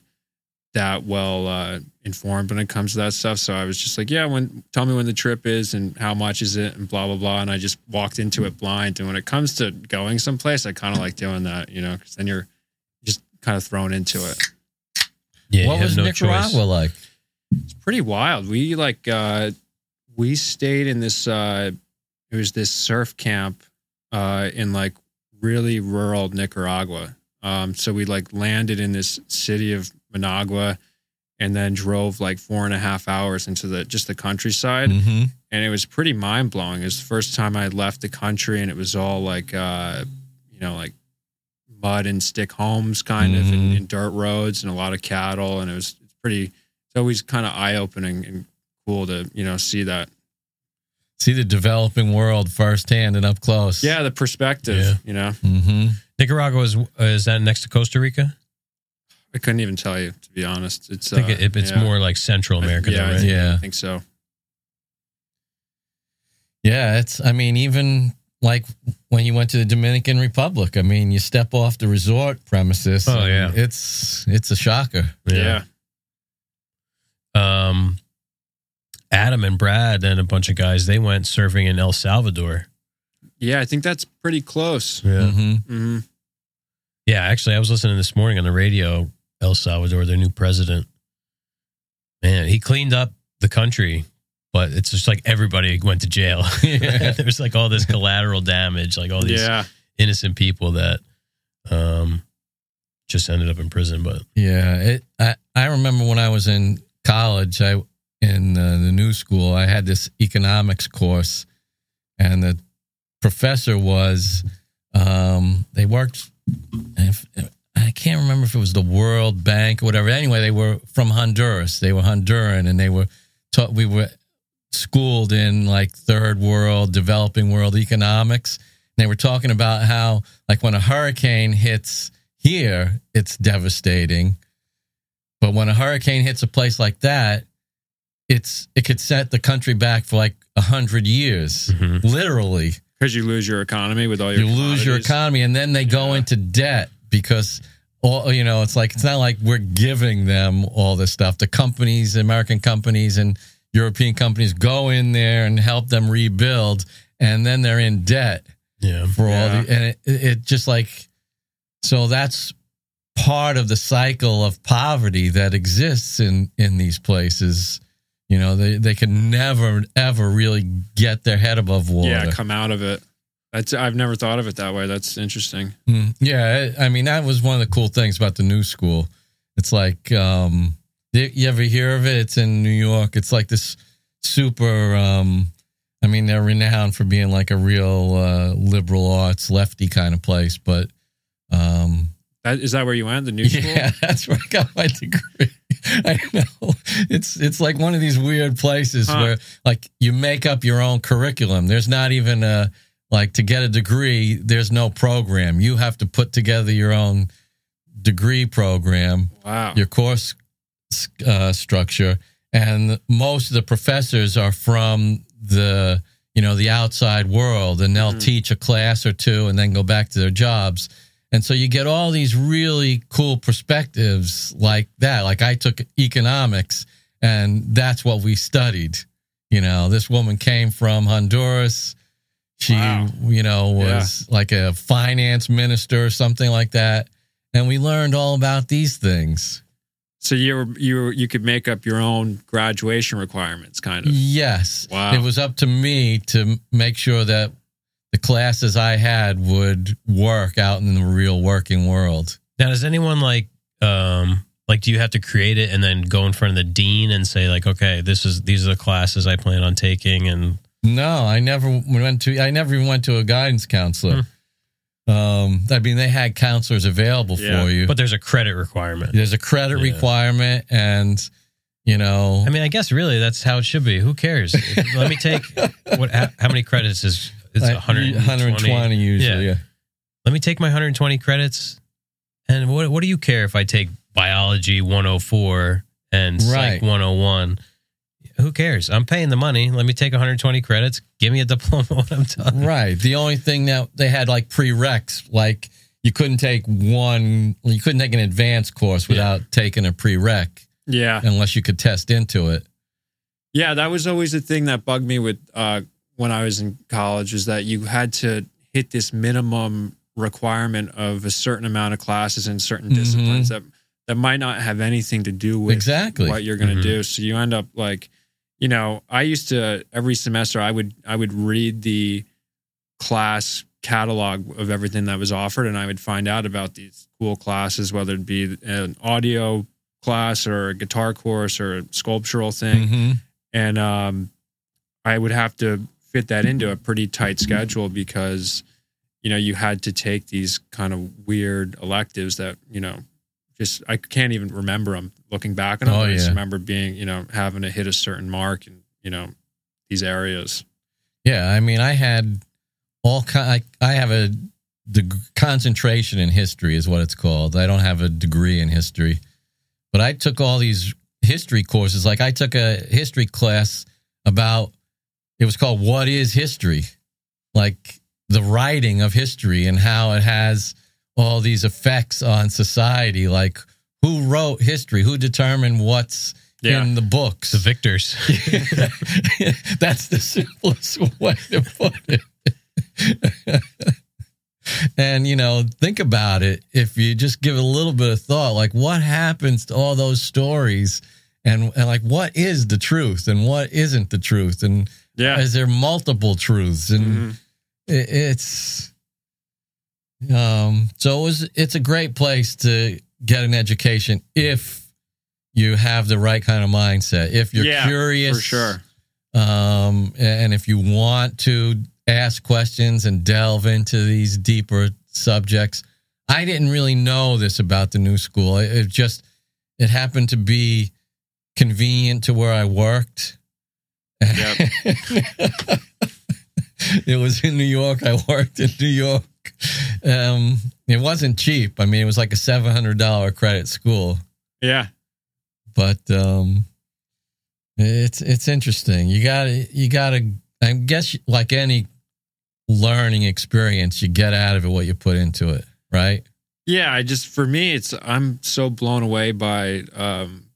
that well uh, informed when it comes to that stuff. So I was just like, yeah, when tell me when the trip is and how much is it and blah blah blah. And I just walked into it blind. And when it comes to going someplace, I kind of like doing that, you know, because then you're just kind of thrown into it. Yeah, you what was no Nicaragua choice. like? It's pretty wild. We like uh, we stayed in this. Uh, it was this surf camp uh, in like really rural Nicaragua. Um, so we like landed in this city of Managua and then drove like four and a half hours into the just the countryside. hmm And it was pretty mind blowing. It was the first time I left the country and it was all like uh, you know, like mud and stick homes kind of and, Mhm. and dirt roads and a lot of cattle and it was it's pretty it's always kind of eye opening and cool to, you know, see that. See the developing world firsthand and up close. Yeah, the perspective, Yeah. you know. hmm Nicaragua is is that next to Costa Rica? I couldn't even tell you to be honest. It's I think uh, it, it's yeah. more like Central America, Yeah, though, I think- Yeah. I think so. Yeah, it's. I mean, even like when you went to the Dominican Republic. I mean, you step off the resort premises. Oh, yeah. it's it's a shocker. Yeah. Um, Adam and Brad and a bunch of guys they went surfing in El Salvador. Yeah, I think that's pretty close. Yeah, hmm hmm yeah. Actually, I was listening this morning on the radio. El Salvador, their new president, man, he cleaned up the country, but it's just like everybody went to jail. Yeah. There's like all this collateral damage, like all these Yeah. innocent people that um just ended up in prison. But Yeah, it. I I remember when I was in college. I in uh, the new school. I had this economics course, and the professor was. Um, they worked. If, I can't remember if it was the World Bank or whatever. Anyway, they were from Honduras. They were Honduran, and they were taught. We were schooled in like third world, developing world economics. And they were talking about how, like, when a hurricane hits here, it's devastating. But when a hurricane hits a place like that, it's it could set the country back for like a hundred years, Mhm. literally. Because you lose your economy with all your You lose your economy, and then they go into debt because all you know. It's like it's not like we're giving them all this stuff. The companies, American companies, and European companies go in there and help them rebuild, and then they're in debt yeah, for all Yeah. the and it, it just like so that's part of the cycle of poverty that exists in in these places you know they they can never ever really get their head above water Yeah, come out of it. That's I've never thought of it that way. That's interesting. Mm, yeah I I mean that was one of the cool things about the new school it's like um you you ever hear of it it's in new york it's like this super um i mean they're renowned for being like a real uh liberal arts lefty kind of place but um is that where you went? The new school? Yeah, that's where I got my degree. I know it's it's like one of these weird places Huh. where like you make up your own curriculum. There's not even a like to get a degree. There's no program. You have to put together your own degree program, Wow. your course uh, structure, and most of the professors are from the you know the outside world, and they'll Mhm. teach a class or two, and then go back to their jobs. And so you get all these really cool perspectives like that. Like I took economics, and that's what we studied. You know, this woman came from Honduras. She, Wow. you know, was like a finance minister or something like that. And we learned all about these things. So you were, you were, you could make up your own graduation requirements, kind of. Yes. Wow. It was up to me to make sure that the classes I had would work out in the real working world. Now, does anyone like um like do you have to create it and then go in front of the dean and say like, okay, this is these are the classes I plan on taking and No, I never went to. I never even went to a guidance counselor. Um, I mean, they had counselors available Yeah, for you, but there's a credit requirement. there's a credit Yeah. requirement, and you know, I mean, I guess really that's how it should be. Who cares? Let me take what how, how many credits is it's like 120. 120 usually. Yeah. Yeah. Let me take my 120 credits And what what do you care if I take biology 104 and psych Right. 101? Who cares? I'm paying the money. Let me take 120 credits. Give me a diploma when I'm done. Right. The only thing that they had like prereqs, like you couldn't take one, you couldn't take an advanced course without taking a prereq Yeah. unless you could test into it. Yeah, that was always the thing that bugged me with uh, when I was in college is that you had to hit this minimum requirement of a certain amount of classes in certain Mhm. disciplines that that might not have anything to do with Exactly. what you're going to Mhm. do. So you end up like, you know, I used to every semester I would I would read the class catalog of everything that was offered, and I would find out about these cool classes, whether it be an audio class or a guitar course or a sculptural thing hmm and um, I would have to fit that into a pretty tight schedule because you know you had to take these kind of weird electives that you know just I can't even remember them looking back on them. Oh, I just yeah. remember being you know having to hit a certain mark in you know these areas. Yeah. I mean, I had all kind, I, I have a deg- concentration in history, is what it's called. I don't have a degree in history, but I took all these history courses. Like I took a history class about, it was called What is History? Like the writing of history and how it has all these effects on society. Like who wrote history? Who determined what's Yeah. in the books? The victors. That's the simplest way to put it. and you know, think about it. If you just give it a little bit of thought, like what happens to all those stories, and and like what is the truth and what isn't the truth, and Yeah, is there multiple truths, and Mhm. it, it's um. So it was. It's a great place to get an education if you have the right kind of mindset. If you're Yeah, curious, for sure. um, and if you want to ask questions and delve into these deeper subjects, I didn't really know this about the new school. It, it just it happened to be convenient to where I worked. Yep. it was in New York. I worked in New York. Um, it wasn't cheap. I mean, it was like a seven hundred dollar credit school Yeah, but um it's it's interesting you gotta you gotta i guess like any learning experience you get out of it what you put into it right yeah. I just for me, it's I'm so blown away by um,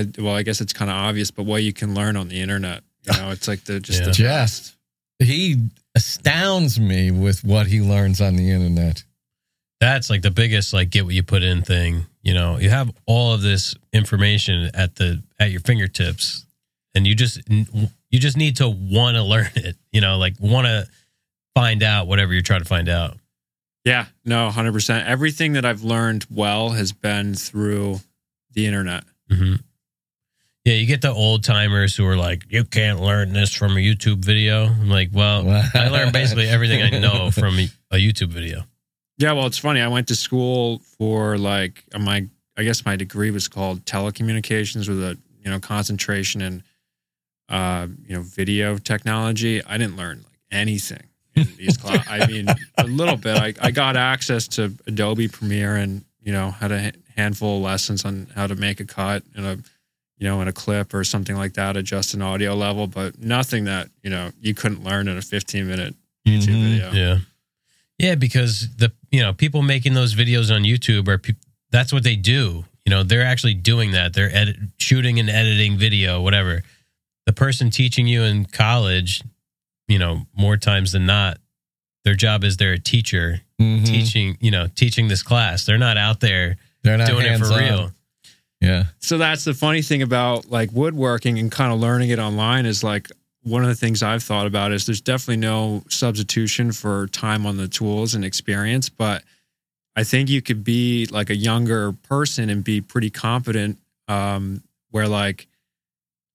I well, I guess it's kind of obvious, but what you can learn on the internet. You know, it's like the just Yeah. the Just he astounds me with what he learns on the internet That's like the biggest like get what you put in thing. You know, you have all of this information at the at your fingertips, and you just you just need to want to learn it. You know, like want to find out whatever you're trying to find out. Yeah, no, 100%. Everything that I've learned well has been through the internet. hmm Yeah, you get the old timers who are like, "You can't learn this from a YouTube video." I'm like, well, I learned basically everything I know from a, a YouTube video. Yeah, well, it's funny. I went to school for like uh, my, I guess my degree was called telecommunications with a, you know, concentration in, uh, you know, video technology. I didn't learn like anything in these classes. I mean, a little bit. I, I got access to Adobe Premiere and, you know, had a handful of lessons on how to make a cut in a, you know, in a clip or something like that, adjust an audio level, but nothing that, you know, you couldn't learn in a 15 minute YouTube Mhm. video. Yeah. Yeah, because the you know people making those videos on YouTube are peop that's what they do. You know, they're actually doing that. They're edit, shooting and editing video, whatever. The person teaching you in college, you know, more times than not, their job is they're a teacher Mhm. teaching. You know, teaching this class. They're not out there they're not doing it for hands-on. real. Yeah so that's the funny thing about like woodworking and kind of learning it online is like one of the things I've thought about is there's definitely no substitution for time on the tools and experience, but I think you could be like a younger person and be pretty competent. Um, where like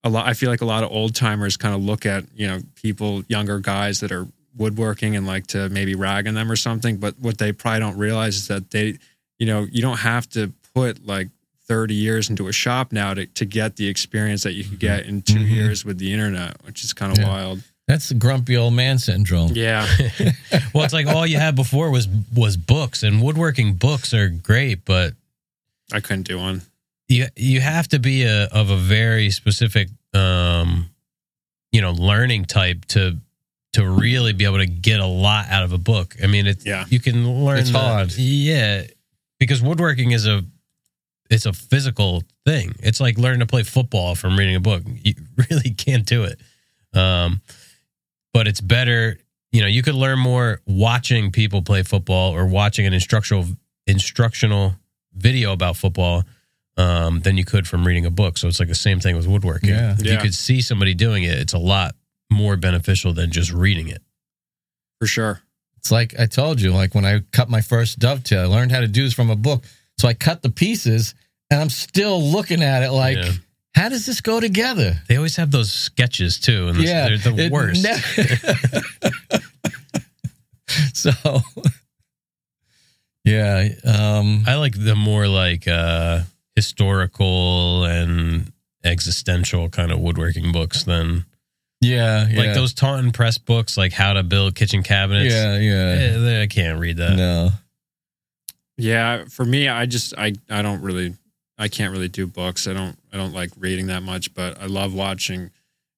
a lot, I feel like a lot of old timers kind of look at you know people, younger guys that are woodworking and like to maybe rag on them or something. But what they probably don't realize is that they, you know, you don't have to put like 30 years into a shop now to, to get the experience that you could get in 2 Mhm. years with the internet, which is kind of Yeah. wild. That's the grumpy old man syndrome. Yeah. well, it's like all you had before was was books, and woodworking books are great, but I couldn't do one. you you have to be a of a very specific um you know learning type to to really be able to get a lot out of a book. I mean, it's Yeah. you can learn. It's the- hard. yeah, because woodworking is a it's a physical thing. It's like learning to play football from reading a book. You really can't do it. Um, but it's better. You know, you could learn more watching people play football or watching an instructional instructional video about football um, than you could from reading a book. So it's like the same thing with woodworking. Yeah. If you could see somebody doing it, it's a lot more beneficial than just reading it. For sure. It's like I told you, like when I cut my first dovetail, I learned how to do this from a book. So I cut the pieces and I'm still looking at it like, Yeah. how does this go together? They always have those sketches too, and yeah. they're the worst. ne- so, yeah. Um, I like the more like uh historical and existential kind of woodworking books than yeah. yeah. like those Taunton Press books, like how to build kitchen cabinets. Yeah. Yeah. Eh, I can't read that. No. Yeah. For me, I just I I don't really I can't really do books. I don't I don't like reading that much, but I love watching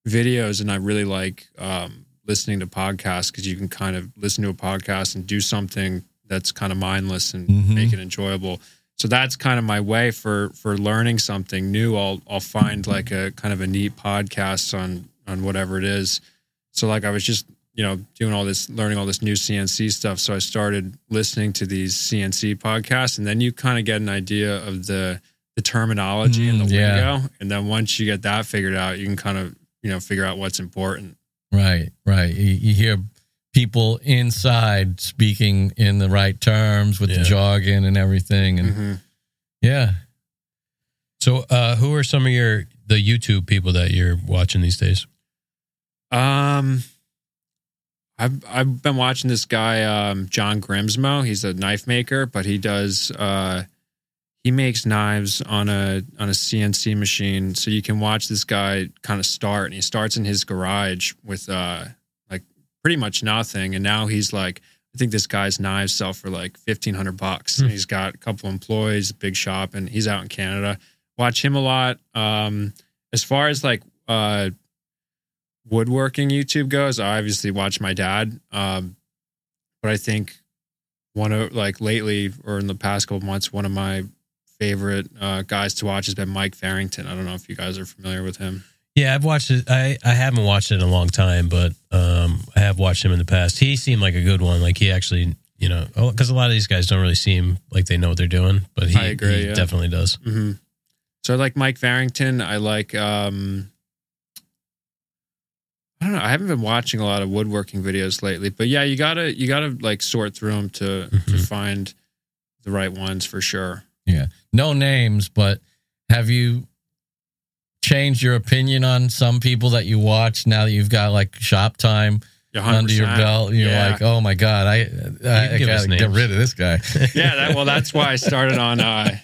videos and I really like um listening to podcasts because you can kind of listen to a podcast and do something that's kind of mindless and Mhm. make it enjoyable. So that's kind of my way for for learning something new. I'll I'll find like a kind of a neat podcast on on whatever it is. So like I was just you know doing all this learning all this new CNC stuff. So I started listening to these CNC podcasts, and then you kind of get an idea of the the terminology and the Mm, yeah. lingo. And then once you get that figured out, you can kind of you know figure out what's important. Right, right. You, you hear people inside speaking in the right terms with Yeah. the jargon and everything, and Mhm. yeah. So, uh, who are some of your the YouTube people that you're watching these days? Um, I've I've been watching this guy, um, John Grimsmo. He's a knife maker, but he does uh, he makes knives on a on a CNC machine. So you can watch this guy kind of start, and he starts in his garage with uh like pretty much nothing, and now he's like. I think this guy's knives sell for like fifteen hundred bucks. Hmm. And he's got a couple employees, a big shop, and he's out in Canada. Watch him a lot. Um, as far as like uh, woodworking YouTube goes, I obviously watch my dad. Um, but I think one of like lately or in the past couple months, one of my favorite uh, guys to watch has been Mike Farrington. I don't know if you guys are familiar with him. Yeah, I've watched it. I, I haven't watched it in a long time, but um, I have watched him in the past. He seemed like a good one. Like he actually, you know, because a lot of these guys don't really seem like they know what they're doing, but he, agree, he yeah. definitely does. Mm-hmm. So I like Mike Farrington. I like. Um, I don't know. I haven't been watching a lot of woodworking videos lately, but yeah, you gotta you gotta like sort through them to to Mhm. find the right ones for sure. No names, but have you changed your opinion on some people that you watch now that you've got like shop time Yeah, under your belt? You're Yeah. like, oh my god, I I, I gotta get rid of this guy. yeah that, well that's why i started on uh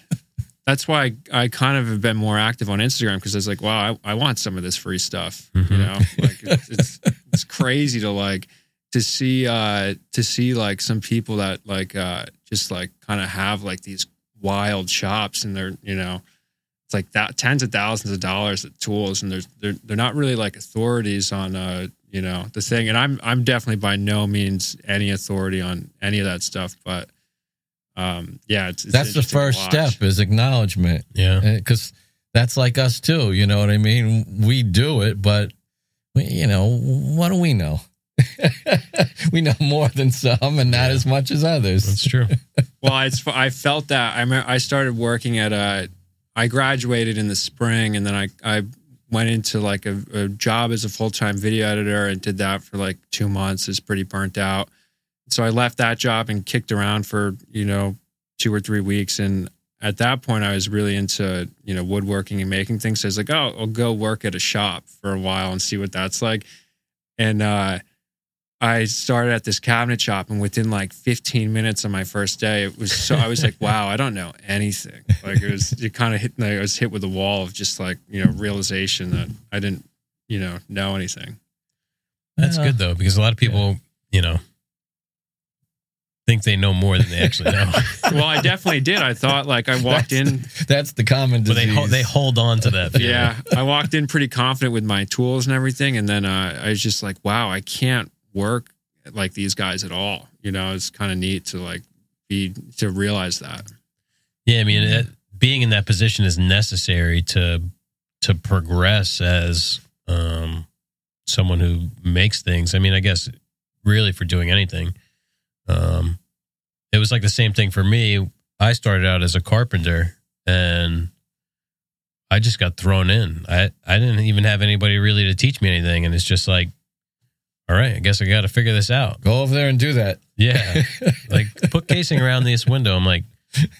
that's why I, I kind of have been more active on instagram because i was like wow I, I want some of this free stuff you Mhm. know like it's, it's it's crazy to like to see uh to see like some people that like uh just like kind of have like these wild shops and they're you know it's like that tens of thousands of dollars of tools and there's they're they're not really like authorities on uh you know the thing and i'm i'm definitely by no means any authority on any of that stuff but um yeah it's, it's That's the first step is acknowledgement. Yeah. because that's like us too. You know what I mean? We do it, but we, you know, what do we know? we know more than some, and not Yeah. as much as others. That's true. well it's i felt that i i started working at a i graduated in the spring and then i i went into like a, a job as a full-time video editor and did that for like two months is pretty burnt out so i left that job and kicked around for you know two or three weeks and at that point i was really into you know woodworking and making things so i was like oh i'll go work at a shop for a while and see what that's like and uh I started at this cabinet shop, and within like 15 minutes on my first day, it was so I was like, "Wow, I don't know anything." Like it was, you kind of hit. Like, I was hit with a wall of just like you know realization that I didn't, you know, know anything. That's Yeah. good though, because a lot of people, you know, think they know more than they actually know. well, I definitely did. I thought like I walked in. That's the common but disease. they hold, they hold on to that. feeling. Yeah, I walked in pretty confident with my tools and everything, and then uh, I was just like, "Wow, I can't work like these guys at all." You know, it's kind of neat to like be to realize that. Yeah, I mean, it, being in that position is necessary to to progress as um, someone who makes things. I mean, I guess really for doing anything. Um, it was like the same thing for me. I started out as a carpenter, and I just got thrown in. I I didn't even have anybody really to teach me anything, and it's just like, all right, I guess I got to figure this out. Go over there and do that. Yeah, like put casing around this window. I'm like,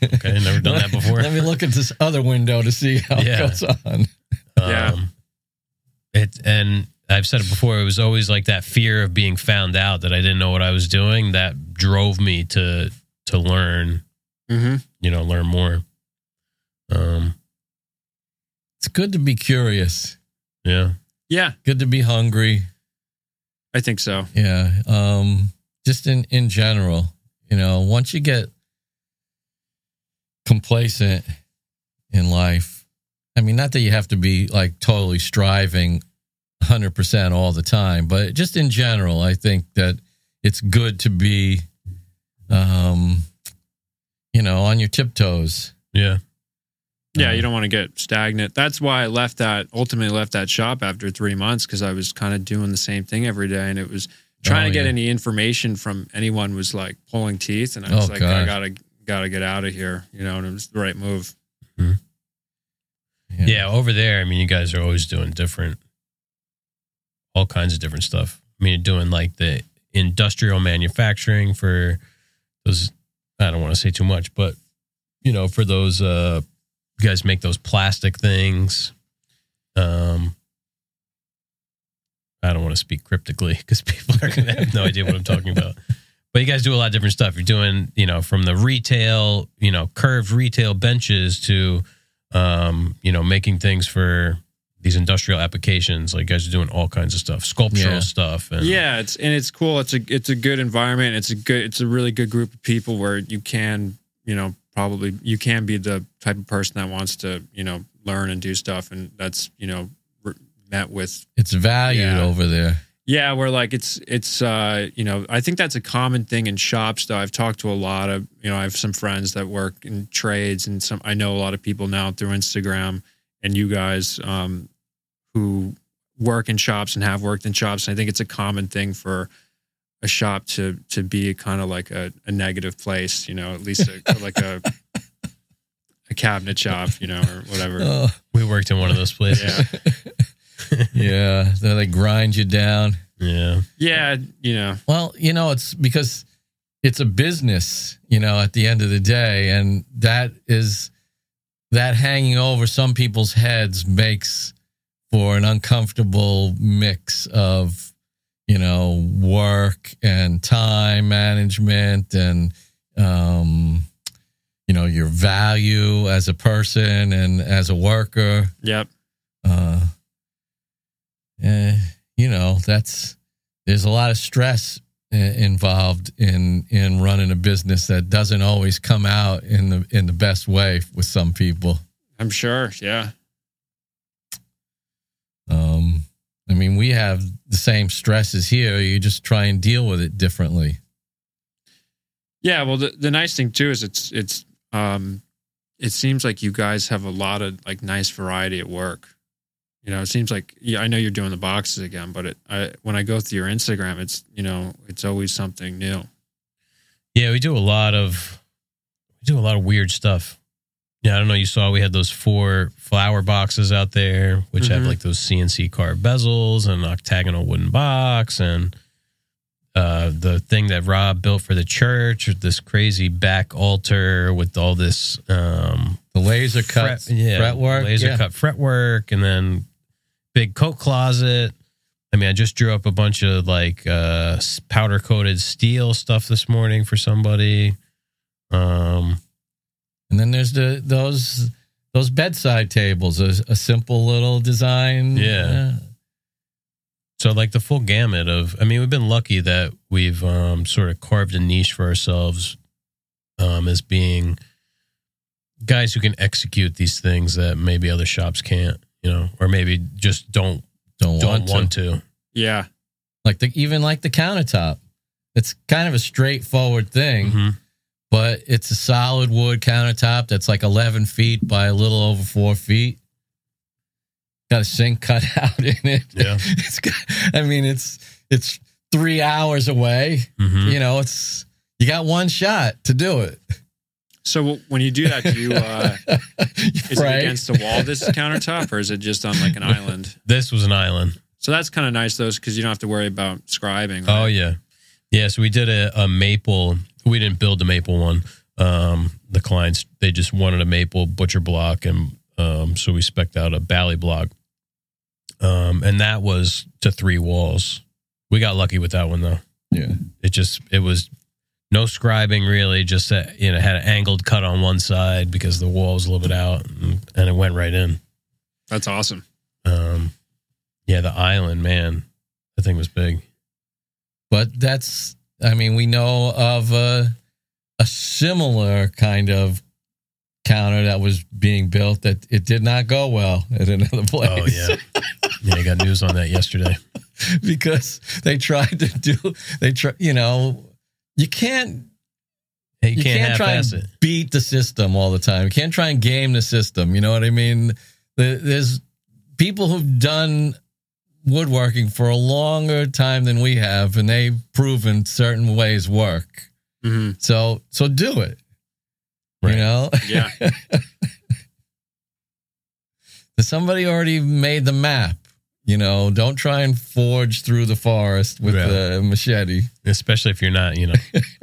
okay, never done that before. Let me look at this other window to see how Yeah. it goes on. Yeah. Um, it and I've said it before. It was always like that fear of being found out that I didn't know what I was doing that drove me to to learn. Mm-hmm. You know, learn more. Um. It's good to be curious. Yeah. Yeah, Good to be hungry. I think so. Yeah. Um, just in, in general, you know, once you get complacent in life, I mean, not that you have to be like totally striving 100% all the time, but just in general, I think that it's good to be, um, you know, on your tiptoes. Yeah. Yeah, Um, you don't want to get stagnant. That's why I left that. Ultimately, left that shop after three months because I was kind of doing the same thing every day, and it was trying Oh, to get yeah. any information from anyone was like pulling teeth, and I was Oh, like, I gotta gotta get out of here, you know. And it was the right move. Yeah. Over there, I mean, you guys are always doing different, all kinds of different stuff. I mean, you're doing like the industrial manufacturing for those. I don't want to say too much, but you know, for those, uh, you guys make those plastic things. Um, I don't want to speak cryptically because people are going to have no idea what I'm talking about. But you guys do a lot of different stuff. You're doing, you know, from the retail, you know, curved retail benches to, um, you know, making things for these industrial applications. Like you guys are doing all kinds of stuff, sculptural Yeah. stuff. And, Yeah, it's and it's cool. It's a it's a good environment. It's a good it's a really good group of people where you can you know probably you can be the type of person that wants to you know learn and do stuff, and that's you know re- met with It's valued Yeah. over there. Yeah, where like it's it's uh you know I think that's a common thing in shops. Though I've talked to a lot of you know I have some friends that work in trades and some I know a lot of people now through Instagram and you guys um who work in shops and have worked in shops. And I think it's a common thing for a shop to to be kind of like a, a negative place. You know, at least a, like a a cabinet shop. You know, or whatever. Oh, we worked in one of those places. Yeah, yeah. Then they grind you down. Yeah. yeah. You know, Well, you know, it's because it's a business, you know, at the end of the day. And that is that hanging over some people's heads makes for an uncomfortable mix of, you know, work and time management and, um, you know, your value as a person and as a worker. yep. Uh, eh, you know, that's there's a lot of stress uh, involved in in running a business that doesn't always come out in the in the best way with some people. I'm sure. Yeah. Um, I mean, we have the same stresses here. You just try and deal with it differently. Yeah, well, the, the nice thing too is it's it's um, it seems like you guys have a lot of like nice variety at work. You know, it seems like yeah, I know you're doing the boxes again, but it I, when I go through your Instagram, it's you know it's always something new. Yeah, we do a lot of we do a lot of weird stuff. Yeah, I don't know. You saw we had those four flower boxes out there, which have Mhm. like those CNC carved bezels and octagonal wooden box, and uh, the thing that Rob built for the church, this crazy back altar with all this um, The laser cut fret, yeah, fretwork, laser yeah. cut fretwork, and then big coat closet. I mean, I just drew up a bunch of like uh, powder coated steel stuff this morning for somebody. Um, And then there's the those those bedside tables, a, a simple little design. Yeah. So like the full gamut of I mean we've been lucky that we've um sort of carved a niche for ourselves um as being guys who can execute these things that maybe other shops can't, you know, or maybe just don't Don't, don't want, want, to. to. Yeah. Like the even like the countertop. It's kind of a straightforward thing, Mhm. But it's a solid wood countertop that's like 11 feet by a little over four feet. Got a sink cut out in it. Yeah. It's got, I mean, it's it's three hours away. Mhm. You know, it's you got one shot to do it. So when you do that, do you uh, is it against the wall this countertop, or is it just on like an island? This was an island. So that's kind of nice, though, because you don't have to worry about scribing. Oh yeah, yeah. So we did a, a maple. We didn't build the maple one. Um, the clients they just wanted a maple butcher block, and um, so we specked out a bally block. Um, and that was to three walls. We got lucky with that one though. Yeah. It just it was no scribing really. Just that, you know had an angled cut on one side because the wall was a little bit out, and, and it went right in. That's awesome. Um, yeah, the island man, that thing was big. But that's, I mean, we know of a, a similar kind of counter that was being built that it did not go well at another oh, place. Oh yeah, yeah. I got news on that yesterday. because they tried to do, they try, you know, you can't, you, you can't, can't, try and it. beat the system all the time. You can't try and game the system. You know what I mean? There's people who've done woodworking for a longer time than we have, and they've proven certain ways work. hmm So so do it. Right. You know? Yeah. Somebody already made the map. You know, don't try and forge through the forest with Yeah. a machete. especially if you're not, you know,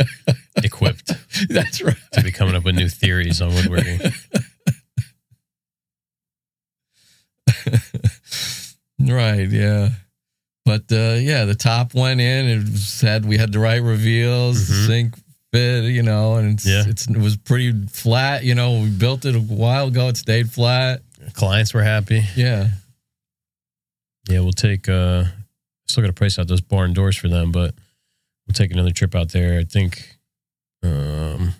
equipped That's right. to be coming up with new theories on woodworking. right, yeah. But uh, yeah, the top went in. It said we had the right reveals, Mhm. sink fit, you know, and it's, Yeah. it's it was pretty flat. You know, we built it a while ago. It stayed flat. Clients were happy. Yeah, Yeah, we'll take. uh Still got to price out those barn doors for them, but we'll take another trip out there. I think, um,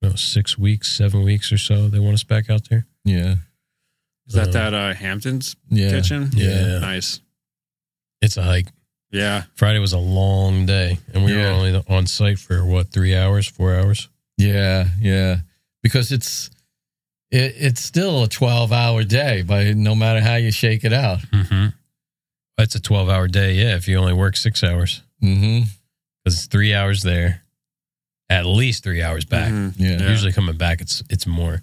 no, six weeks, seven weeks or so. They want us back out there. yeah, Is that Uh, that uh, Hamptons yeah. kitchen? Yeah. Nice. It's a hike. Yeah. Friday was a long day, and we were only on site for what three hours, four hours. Yeah, yeah. Because it's it, it's still a twelve hour day, but no matter how you shake it out. Mm-hmm. That's a twelve-hour day. Yeah, if you only work six hours, hmm because it's three hours there, at least three hours back. Mhm. Yeah. Yeah. Usually coming back, it's it's more.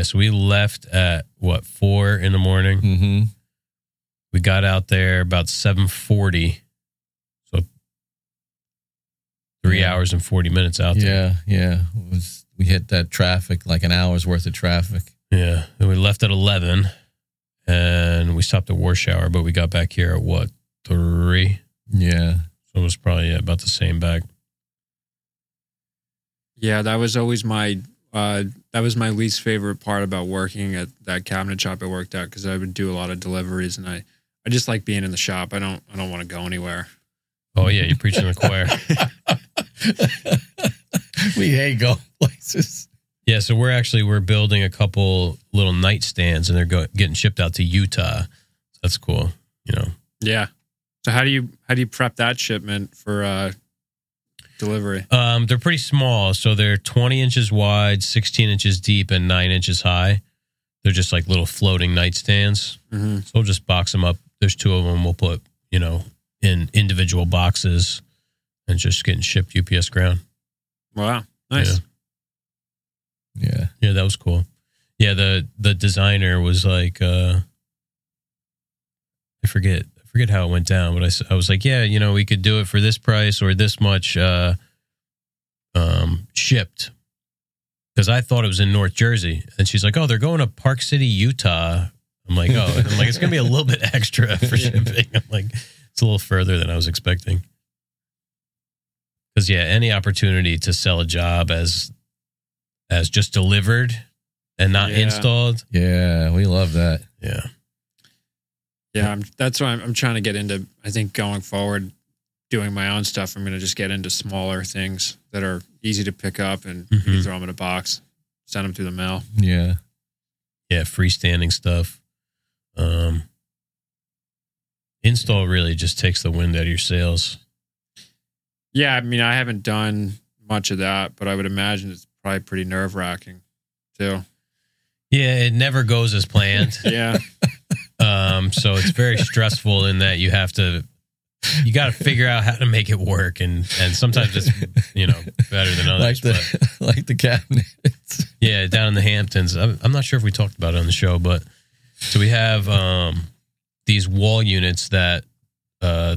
Yeah. So we left at what four in the morning. hmm We got out there about seven forty. So three Yeah. hours and forty minutes out there. Yeah, yeah. It was we hit that traffic like an hour's worth of traffic. Yeah. And we left at eleven, and we stopped at Warshower, but we got back here at what three. Yeah, So it was probably yeah, about the same back. Yeah, that was always my uh, that was my least favorite part about working at that cabinet shop I worked at because I would do a lot of deliveries and I I just like being in the shop. I don't I don't want to go anywhere. Oh yeah, you're preaching to the choir. we hate going places. Yeah, so we're actually we're building a couple little nightstands, and they're go- getting shipped out to Utah. That's cool. You know, Yeah. So how do you how do you prep that shipment for uh, delivery? um, they're pretty small, so they're 20 inches wide, 16 inches deep, and nine inches high. They're just like little floating nightstands. hmm So we'll just box them up. There's two of them. We'll put you know in individual boxes, and just getting shipped UPS ground. Wow, nice. Yeah. Yeah, Yeah, that was cool. Yeah, the the designer was like, uh I forget, I forget how it went down, but I, I was like, yeah, you know, we could do it for this price or this much uh um shipped. Because I thought it was in North Jersey, and she's like, "Oh, they're going to Park City, Utah." I'm like, "Oh, I'm like, it's gonna be a little bit extra for shipping." I'm like, it's a little further than I was expecting. Because yeah, any opportunity to sell a job as as just delivered and not Yeah. installed, yeah. We love that. yeah, Yeah, I'm, that's why I'm, I'm trying to get into. I think going forward, doing my own stuff, I'm going to just get into smaller things that are easy to pick up and you can Mhm. throw them in a box, send them through the mail. Yeah. Yeah, freestanding stuff. Um, install really just takes the wind out of your sails. Yeah, I mean, I haven't done much of that, but I would imagine it's probably pretty nerve wracking too. Yeah, it never goes as planned. Yeah, um, so it's very stressful in that you have to you got to figure out how to make it work, and and sometimes it's you know better than Like others. but the like the cabinets. yeah, down in the Hamptons, I'm, I'm not sure if we talked about it on the show, but so we have um, these wall units that uh,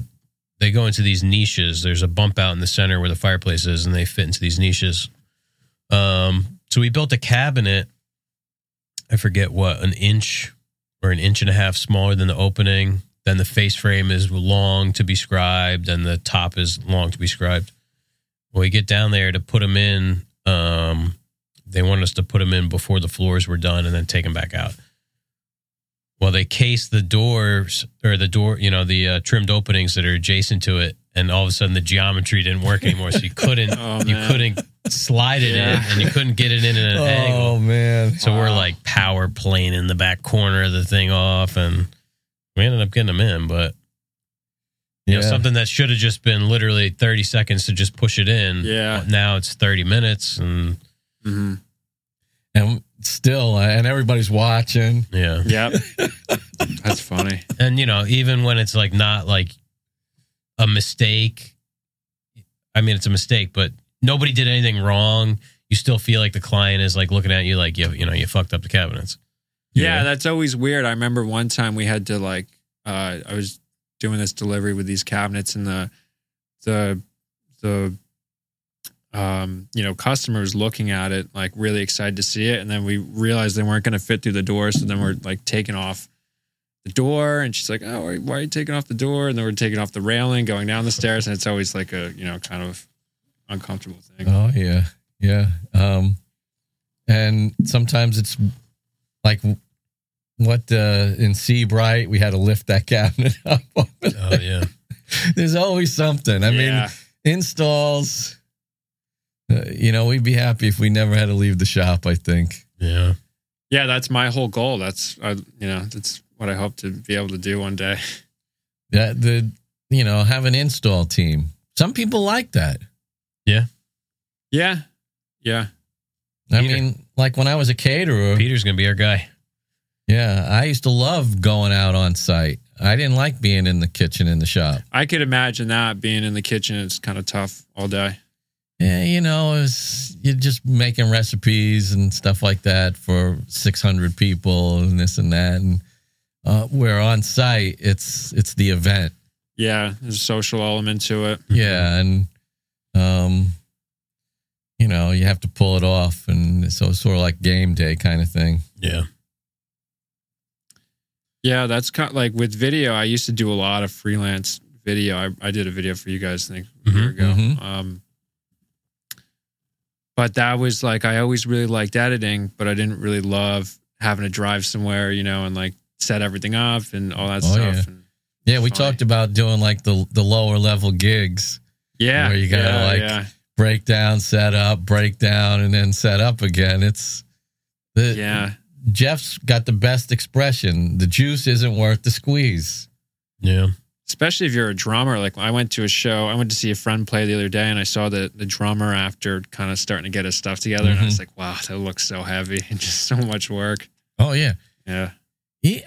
they go into these niches. There's a bump out in the center where the fireplace is, and they fit into these niches. Um, so we built a cabinet. I forget what an inch or an inch and a half smaller than the opening. Then the face frame is long to be scribed, and the top is long to be scribed. When we get down there to put them in, um, they wanted us to put them in before the floors were done and then take them back out. Well, they cased the doors or the door, you know, the uh, trimmed openings that are adjacent to it, and all of a sudden the geometry didn't work anymore. So you couldn't, Oh, you couldn't slide it Yeah. in, and you couldn't get it in at an Oh angle. man. So we're like power planing the back corner of the thing off, and we ended up getting them in. But you know, something that should have just been literally thirty seconds to just push it in. Yeah. Now it's thirty minutes, and mm-hmm. And still, and everybody's watching. yeah, yep, that's funny. and you know, even when it's like not like a mistake. I mean, it's a mistake, but nobody did anything wrong. You still feel like the client is like looking at you like you, you know, you fucked up the cabinets. Yeah, that's always weird. I remember one time we had to like uh I was doing this delivery with these cabinets and the the the um you know customers looking at it like really excited to see it and then we realized they weren't going to fit through the door so then we're like taking off the door and she's like oh why- why are you taking off the door and then we're taking off the railing going down the stairs and it's always like a you know kind of uncomfortable thing Oh yeah, yeah. Um, and sometimes it's like what uh, in Sea Bright we had to lift that cabinet up. Oh yeah, There's always something. I Yeah. mean, installs. Uh, you know, we'd be happy if we never had to leave the shop. I think. yeah. yeah that's my whole goal that's uh, you know that's what i hope to be able to do one day That the you know have an install team. Some people like that. Yeah yeah Yeah. I Peter. mean, like when I was a caterer, Peter's gonna be our guy. yeah, I used to love going out on site. I didn't like being in the kitchen in the shop. I could imagine that being in the kitchen is kind of tough all day. Yeah, you know, it's, you're just making recipes and stuff like that for 600 people and this and that. And uh, where on site, it's it's the event. Yeah, there's a social element to it. Yeah, and um, you know, you have to pull it off, and so it's sort of like game day kind of thing. Yeah. Yeah, that's kind of like with video. I used to do a lot of freelance video. I, I did a video for you guys, I think, a year Mhm, ago. mhm. Um, but that was like I always really liked editing, but I didn't really love having to drive somewhere, you know, and like set everything up and all that Oh, stuff. yeah. And Yeah, we Funny. talked about doing like the the lower level gigs, yeah, Where you gotta, yeah, like, yeah, break down, set up, break down, and then set up again. It's the yeah. Jeff's got the best expression. The juice isn't worth the squeeze. Yeah. especially if you're a drummer. Like I went to a show, I went to see a friend play the other day, and I saw the the drummer after kind of starting to get his stuff together, and I was mm-hmm. like, wow, that looks so heavy and just so much work. Oh yeah. Yeah,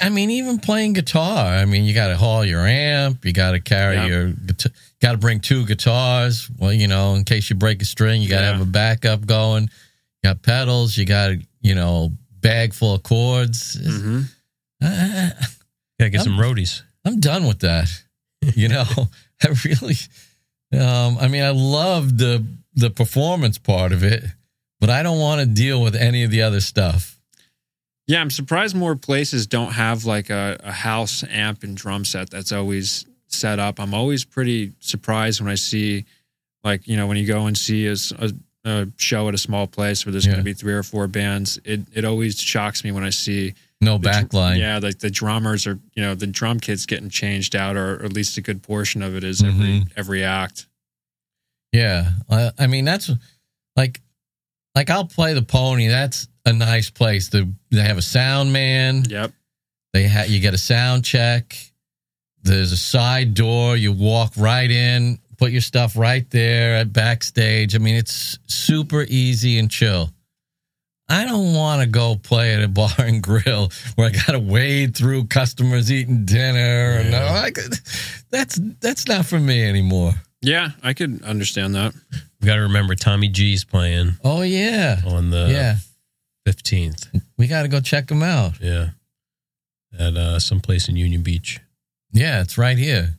I mean, even playing guitar. I mean, you got to haul your amp. You got to carry Yeah. your. guitar Got to bring two guitars. Well, you know, in case you break a string, you got to Yeah. have a backup going. You got pedals. You got you know bag full of cords. hmm I, Gotta get I'm- some roadies. I'm done with that. You know, I really. Um, I mean, I love the the performance part of it, but I don't want to deal with any of the other stuff. yeah. I'm surprised more places don't have like a, a house amp and drum set that's always set up. I'm always pretty surprised when I see, like you know, when you go and see a show at a small place where there's Yeah. going to be three or four bands. It it always shocks me when I see No the backline. Yeah, like the drummers are, you know, the drum kit's getting changed out, or, at least a good portion of it is every Mhm. every act. Yeah, I, I mean that's like, like I'll play the pony. That's a nice place. To, they have a sound man. Yep. They have you get a sound check. There's a side door. You walk right in, put your stuff right there at backstage. I mean, it's super easy and chill. I don't want to go play at a bar and grill where I got to wade through customers eating dinner. And Yeah. all I could, that's that's not for me anymore. Yeah, I could understand that. We got to remember Tommy G's playing Oh yeah, on the yeah. 15th. We got to go check them out. Yeah. At uh, some place in Union Beach. Yeah, it's right here.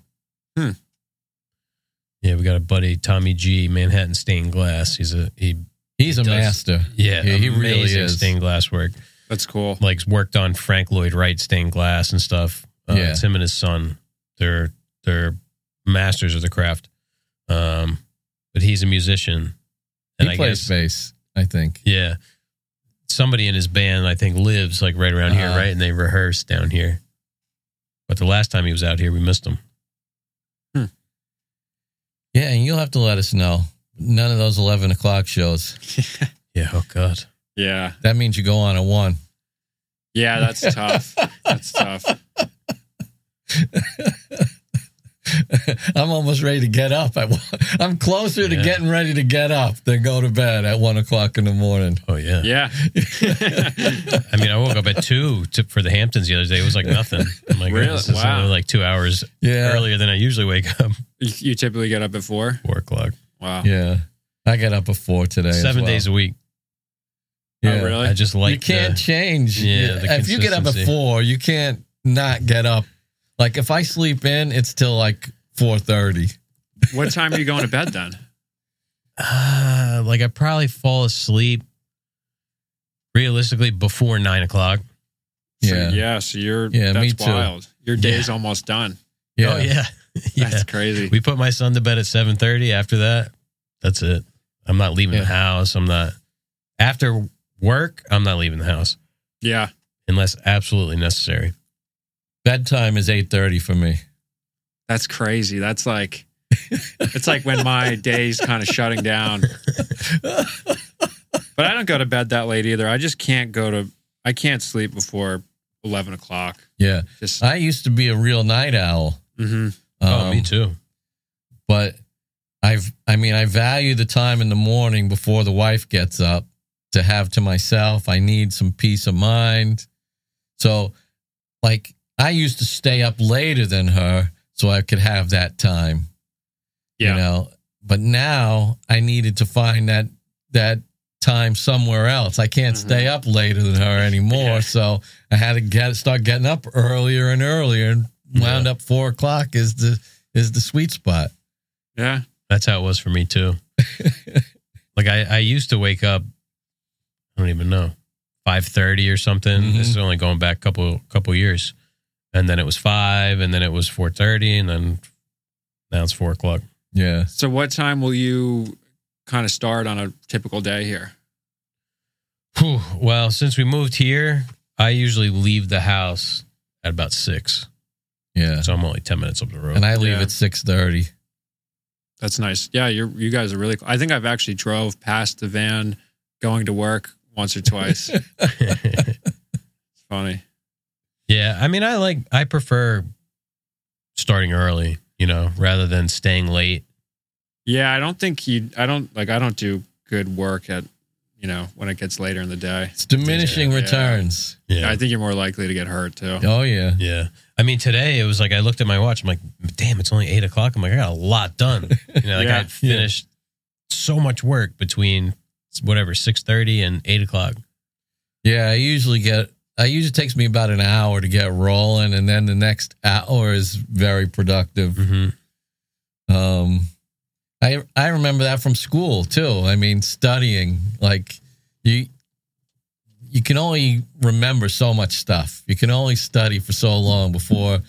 Yeah, we got a buddy, Tommy G, Manhattan Stained Glass. He's a he. He's a does- master. Yeah, Yeah, he really is. stained glass work. That's cool. Like worked on Frank Lloyd Wright stained glass and stuff. Uh, Yeah. it's him and his son. They're they're masters of the craft. Um, but he's a musician, and he I plays guess bass, I think. yeah, somebody in his band I think lives like right around here, Uh-huh. right? And they rehearse down here. But the last time he was out here, we missed him. Hmm. Yeah, and you'll have to let us know. None of those eleven o'clock shows. Yeah. Oh God. yeah. That means you go on at one. Yeah, that's tough. That's tough. I'm almost ready to get up. At. I'm closer to getting ready to get up than go to bed at one o'clock in the morning. Oh yeah. Yeah. I mean, I woke up at two to, for the Hamptons the other day. It was like nothing. I'm like, Really? this is Wow. only like two hours Yeah, earlier than I usually wake up. you, you typically get up at four. Four o'clock, Wow. yeah. I got up at four today. as seven well. days a week. Yeah. Oh, really? I just like you can't the- change. Yeah, the if you get up at four, you can't not get up. Like if I sleep in, it's till like four thirty. What time are you going to bed then? Uh, like I probably fall asleep realistically before nine o'clock. So, Yeah. yeah. So you're. Yeah, me That's too. wild. Your day's almost done. Yeah. Oh yeah, yeah. That's crazy. We put my son to bed at seven thirty. After that, that's it. I'm not leaving Yeah. the house. I'm not after work. I'm not leaving the house Yeah. unless absolutely necessary. Bedtime is eight thirty for me. That's crazy. That's like. it's like when my day's kind of shutting down. But I don't go to bed that late either. I just can't go to. I can't sleep before eleven o'clock. Yeah. Just. I used to be a real night owl. hmm oh, me Um, too. But I've I mean I value the time in the morning before the wife gets up to have to myself. I need some peace of mind. So like I used to stay up later than her so I could have that time. Yeah. You know, but now I needed to find that that time somewhere else. I can't Mhm. stay up later than her anymore. Yeah. So I had to get start getting up earlier and earlier and wound Yeah. up four o'clock is the is the sweet spot. Yeah. That's how it was for me too. like I, I used to wake up. I don't even know, five thirty or something. Mhm. This is only going back a couple couple years, and then it was five, and then it was four thirty, and then now it's four o'clock. Yeah. So what time will you kind of start on a typical day here? Whew. Well, since we moved here, I usually leave the house at about six, Yeah. so I'm only ten minutes up the road. And I leave Yeah. at six thirty. That's nice. Yeah, you're you guys are really. I think I've actually drove past the van going to work once or twice. it's funny. Yeah, I mean, I like I prefer starting early, you know, rather than staying late. Yeah, I don't think you. I don't like. I don't do good work at you know when it gets later in the day. It's diminishing Yeah. returns. Yeah, I think you're more likely to get hurt too. Oh yeah. Yeah. I mean, today it was like I looked at my watch. I'm like, damn, it's only eight o'clock. I'm like, I got a lot done. You know, like Yeah. I finished so much work between whatever six thirty and eight o'clock. Yeah. I usually get I usually takes me about an hour to get rolling and then the next hour is very productive. Mm-hmm. Um I I remember that from school too. I mean studying like you you can only remember so much stuff. You can only study for so long before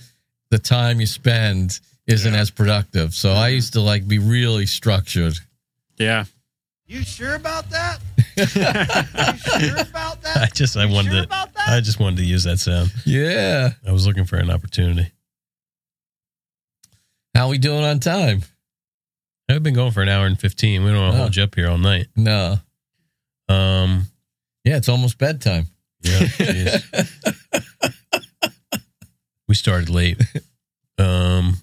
the time you spend isn't Yeah. as productive. So I used to like be really structured. Yeah. You sure about that? You sure about I just I You wanted sure to about that? I just wanted to use that sound. Yeah. I was looking for an opportunity. How are we doing on time? I've been going for an hour and fifteen. We don't want to Oh. hold you up here all night. No. Um, Yeah, it's almost bedtime. yeah, we started late. Um,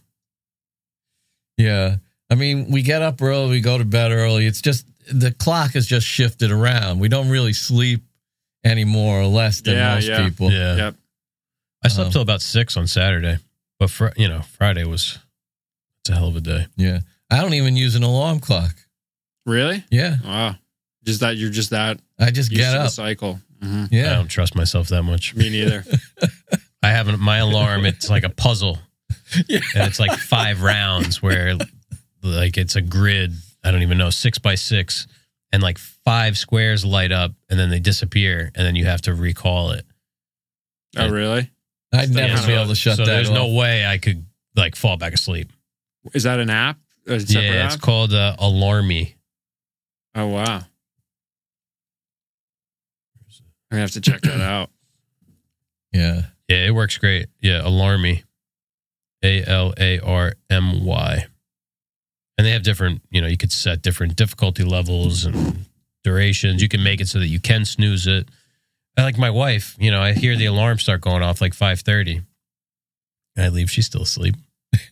Yeah. I mean, we get up early, we go to bed early. It's just the clock has just shifted around. We don't really sleep any more or less than Yeah, most yeah. people. yeah, Yep. I slept Um, till about six on Saturday, but fr- you know, Friday was it's a hell of a day. Yeah. I don't even use an alarm clock. Really? Yeah. Wow. Just that you're just that I just used get to the up. cycle. hmm I Yeah. don't trust myself that much. Me neither. I haven't my alarm. It's like a puzzle, Yeah. and it's like five rounds where, like, it's a grid. I don't even know six by six, and like five squares light up, and then they disappear, and then you have to recall it. oh, really? I'd never Yeah, be able to shut so that there's off. no way I could like fall back asleep. Is that an app? A separate yeah, it's called uh, Alarmy. Oh wow. I'm gonna have to check that out. yeah. Yeah, it works great. Yeah, Alarmy. A L A R M Y. And they have different, you know, you could set different difficulty levels and durations. You can make it so that you can snooze it. I like my wife, you know, I hear the alarm start going off like 5:30. I leave, she's still asleep.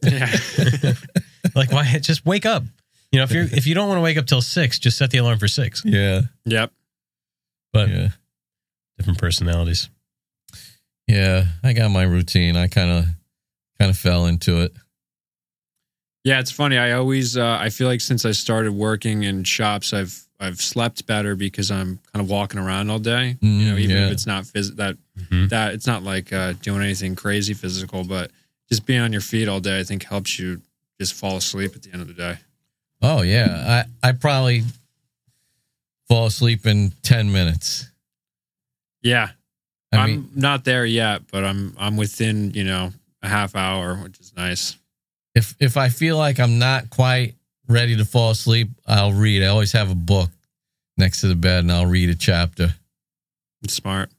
Yeah. Like why just wake up. You know, if you're if you don't want to wake up till 6, just set the alarm for 6. Yeah. yep. But Yeah. different personalities. Yeah. I got my routine. I kind of kind of fell into it. Yeah, it's funny. I always uh, I feel like since I started working in shops, I've I've slept better because I'm kind of walking around all day. you know, Mm, even yeah. if it's not phys- that Mhm. that it's not like uh, doing anything crazy physical, but just being on your feet all day, I think helps you just fall asleep at the end of the day. Oh yeah. I I probably fall asleep in 10 minutes. Yeah, I I mean, am not there yet, but I'm I'm within you know a half hour, which is nice. If if I feel like I'm not quite ready to fall asleep, I'll read. I always have a book next to the bed and I'll read a chapter. Smart.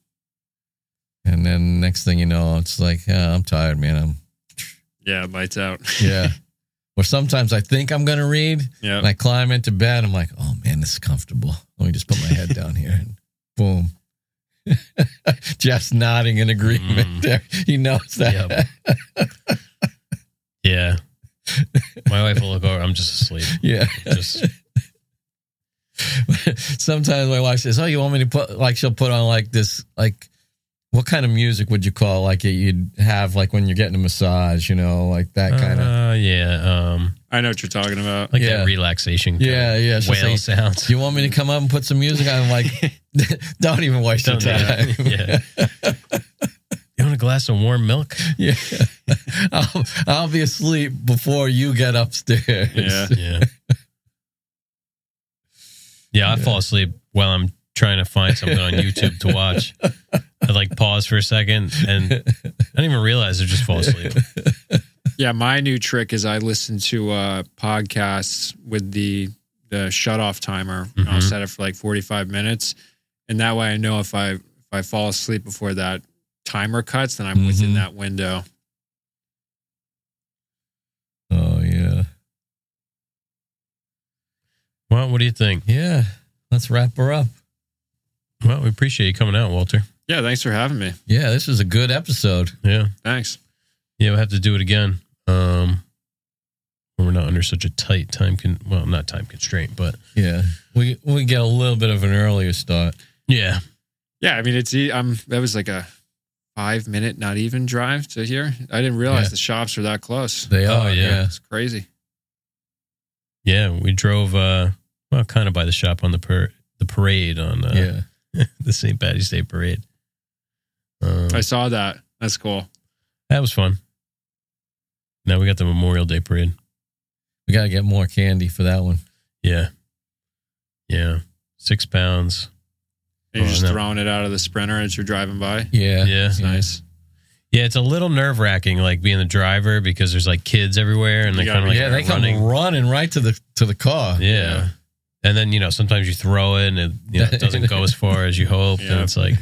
And then next thing you know, it's like, oh, I'm tired, man. I'm Yeah, lights out. yeah. or sometimes I think I'm gonna read yeah, and I climb into bed. I'm like, oh man, this is comfortable. Let me just put my head down here and boom. Jeff's nodding in agreement Mm. there. He knows that. Yeah. My wife will look over, I'm just asleep. yeah. Just Sometimes my wife says, "Oh, you want me to put like she'll put on like this like what kind of music would you call like it you'd have like when you're getting a massage, you know, like that kind of Uh, yeah. Um, I know what you're talking about. like Yeah. that relaxation. kind Yeah, yeah, she'll Whale say- sounds. You want me to come up and put some music on? I'm like, don't even waste your Don't do time. Yeah. You want a glass of warm milk? yeah. I'll, I'll be asleep before you get upstairs. Yeah. Yeah. Yeah, I fall asleep while I'm trying to find something on YouTube to watch. I like pause for a second and I don't even realize I just fall asleep. Yeah, my new trick is I listen to uh, podcasts with the the shut off timer. and I'll set it for like 45 minutes, and that way I know if I if I fall asleep before that timer cuts, then I'm within Mhm. that window. Oh yeah. Well, what do you think? Yeah. Let's wrap her up. Well, we appreciate you coming out, Walter. Yeah, thanks for having me. Yeah, this was a good episode. Yeah. Thanks. Yeah, we'll have to do it again. Um we're not under such a tight time con well, not time constraint, but Yeah. We we get a little bit of an earlier start. yeah. Yeah, I mean it's I'm that was like a five minute not even drive to here. I didn't realize Yeah. the shops were that close. They Oh, are, yeah. yeah. It's crazy. Yeah, we drove uh well kind of by the shop on the per the parade on uh, Yeah. the St. Patty's Day parade. Um, I saw that. That's cool. that was fun. Now we got the Memorial Day parade. We got to get more candy for that one. Yeah. Yeah. Six pounds. And you're Oh, just no. throwing it out of the sprinter as you're driving by. Yeah. Yeah. It's nice. Yeah, it's a little nerve wracking, like being the driver because there's like kids everywhere and they You kind of like yeah, they come running. running right to the to the car. Yeah. Yeah. And then, you know, sometimes you throw it and it, you know, it doesn't go as far as you hoped. And it's like,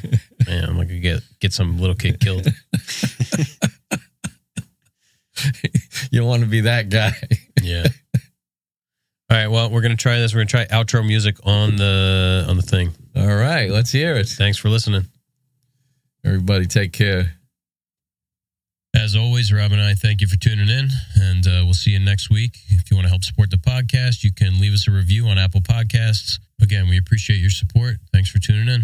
Man, I'm gonna get get some little kid killed. you don't want to be that guy. Yeah. All right. Well, we're gonna try this. We're gonna try outro music on the on the thing. All right, let's hear it. Thanks for listening. Everybody, take care. As always, Rob and I thank you for tuning in, and uh, we'll see you next week. If you want to help support the podcast, you can leave us a review on Apple Podcasts. Again, we appreciate your support. Thanks for tuning in.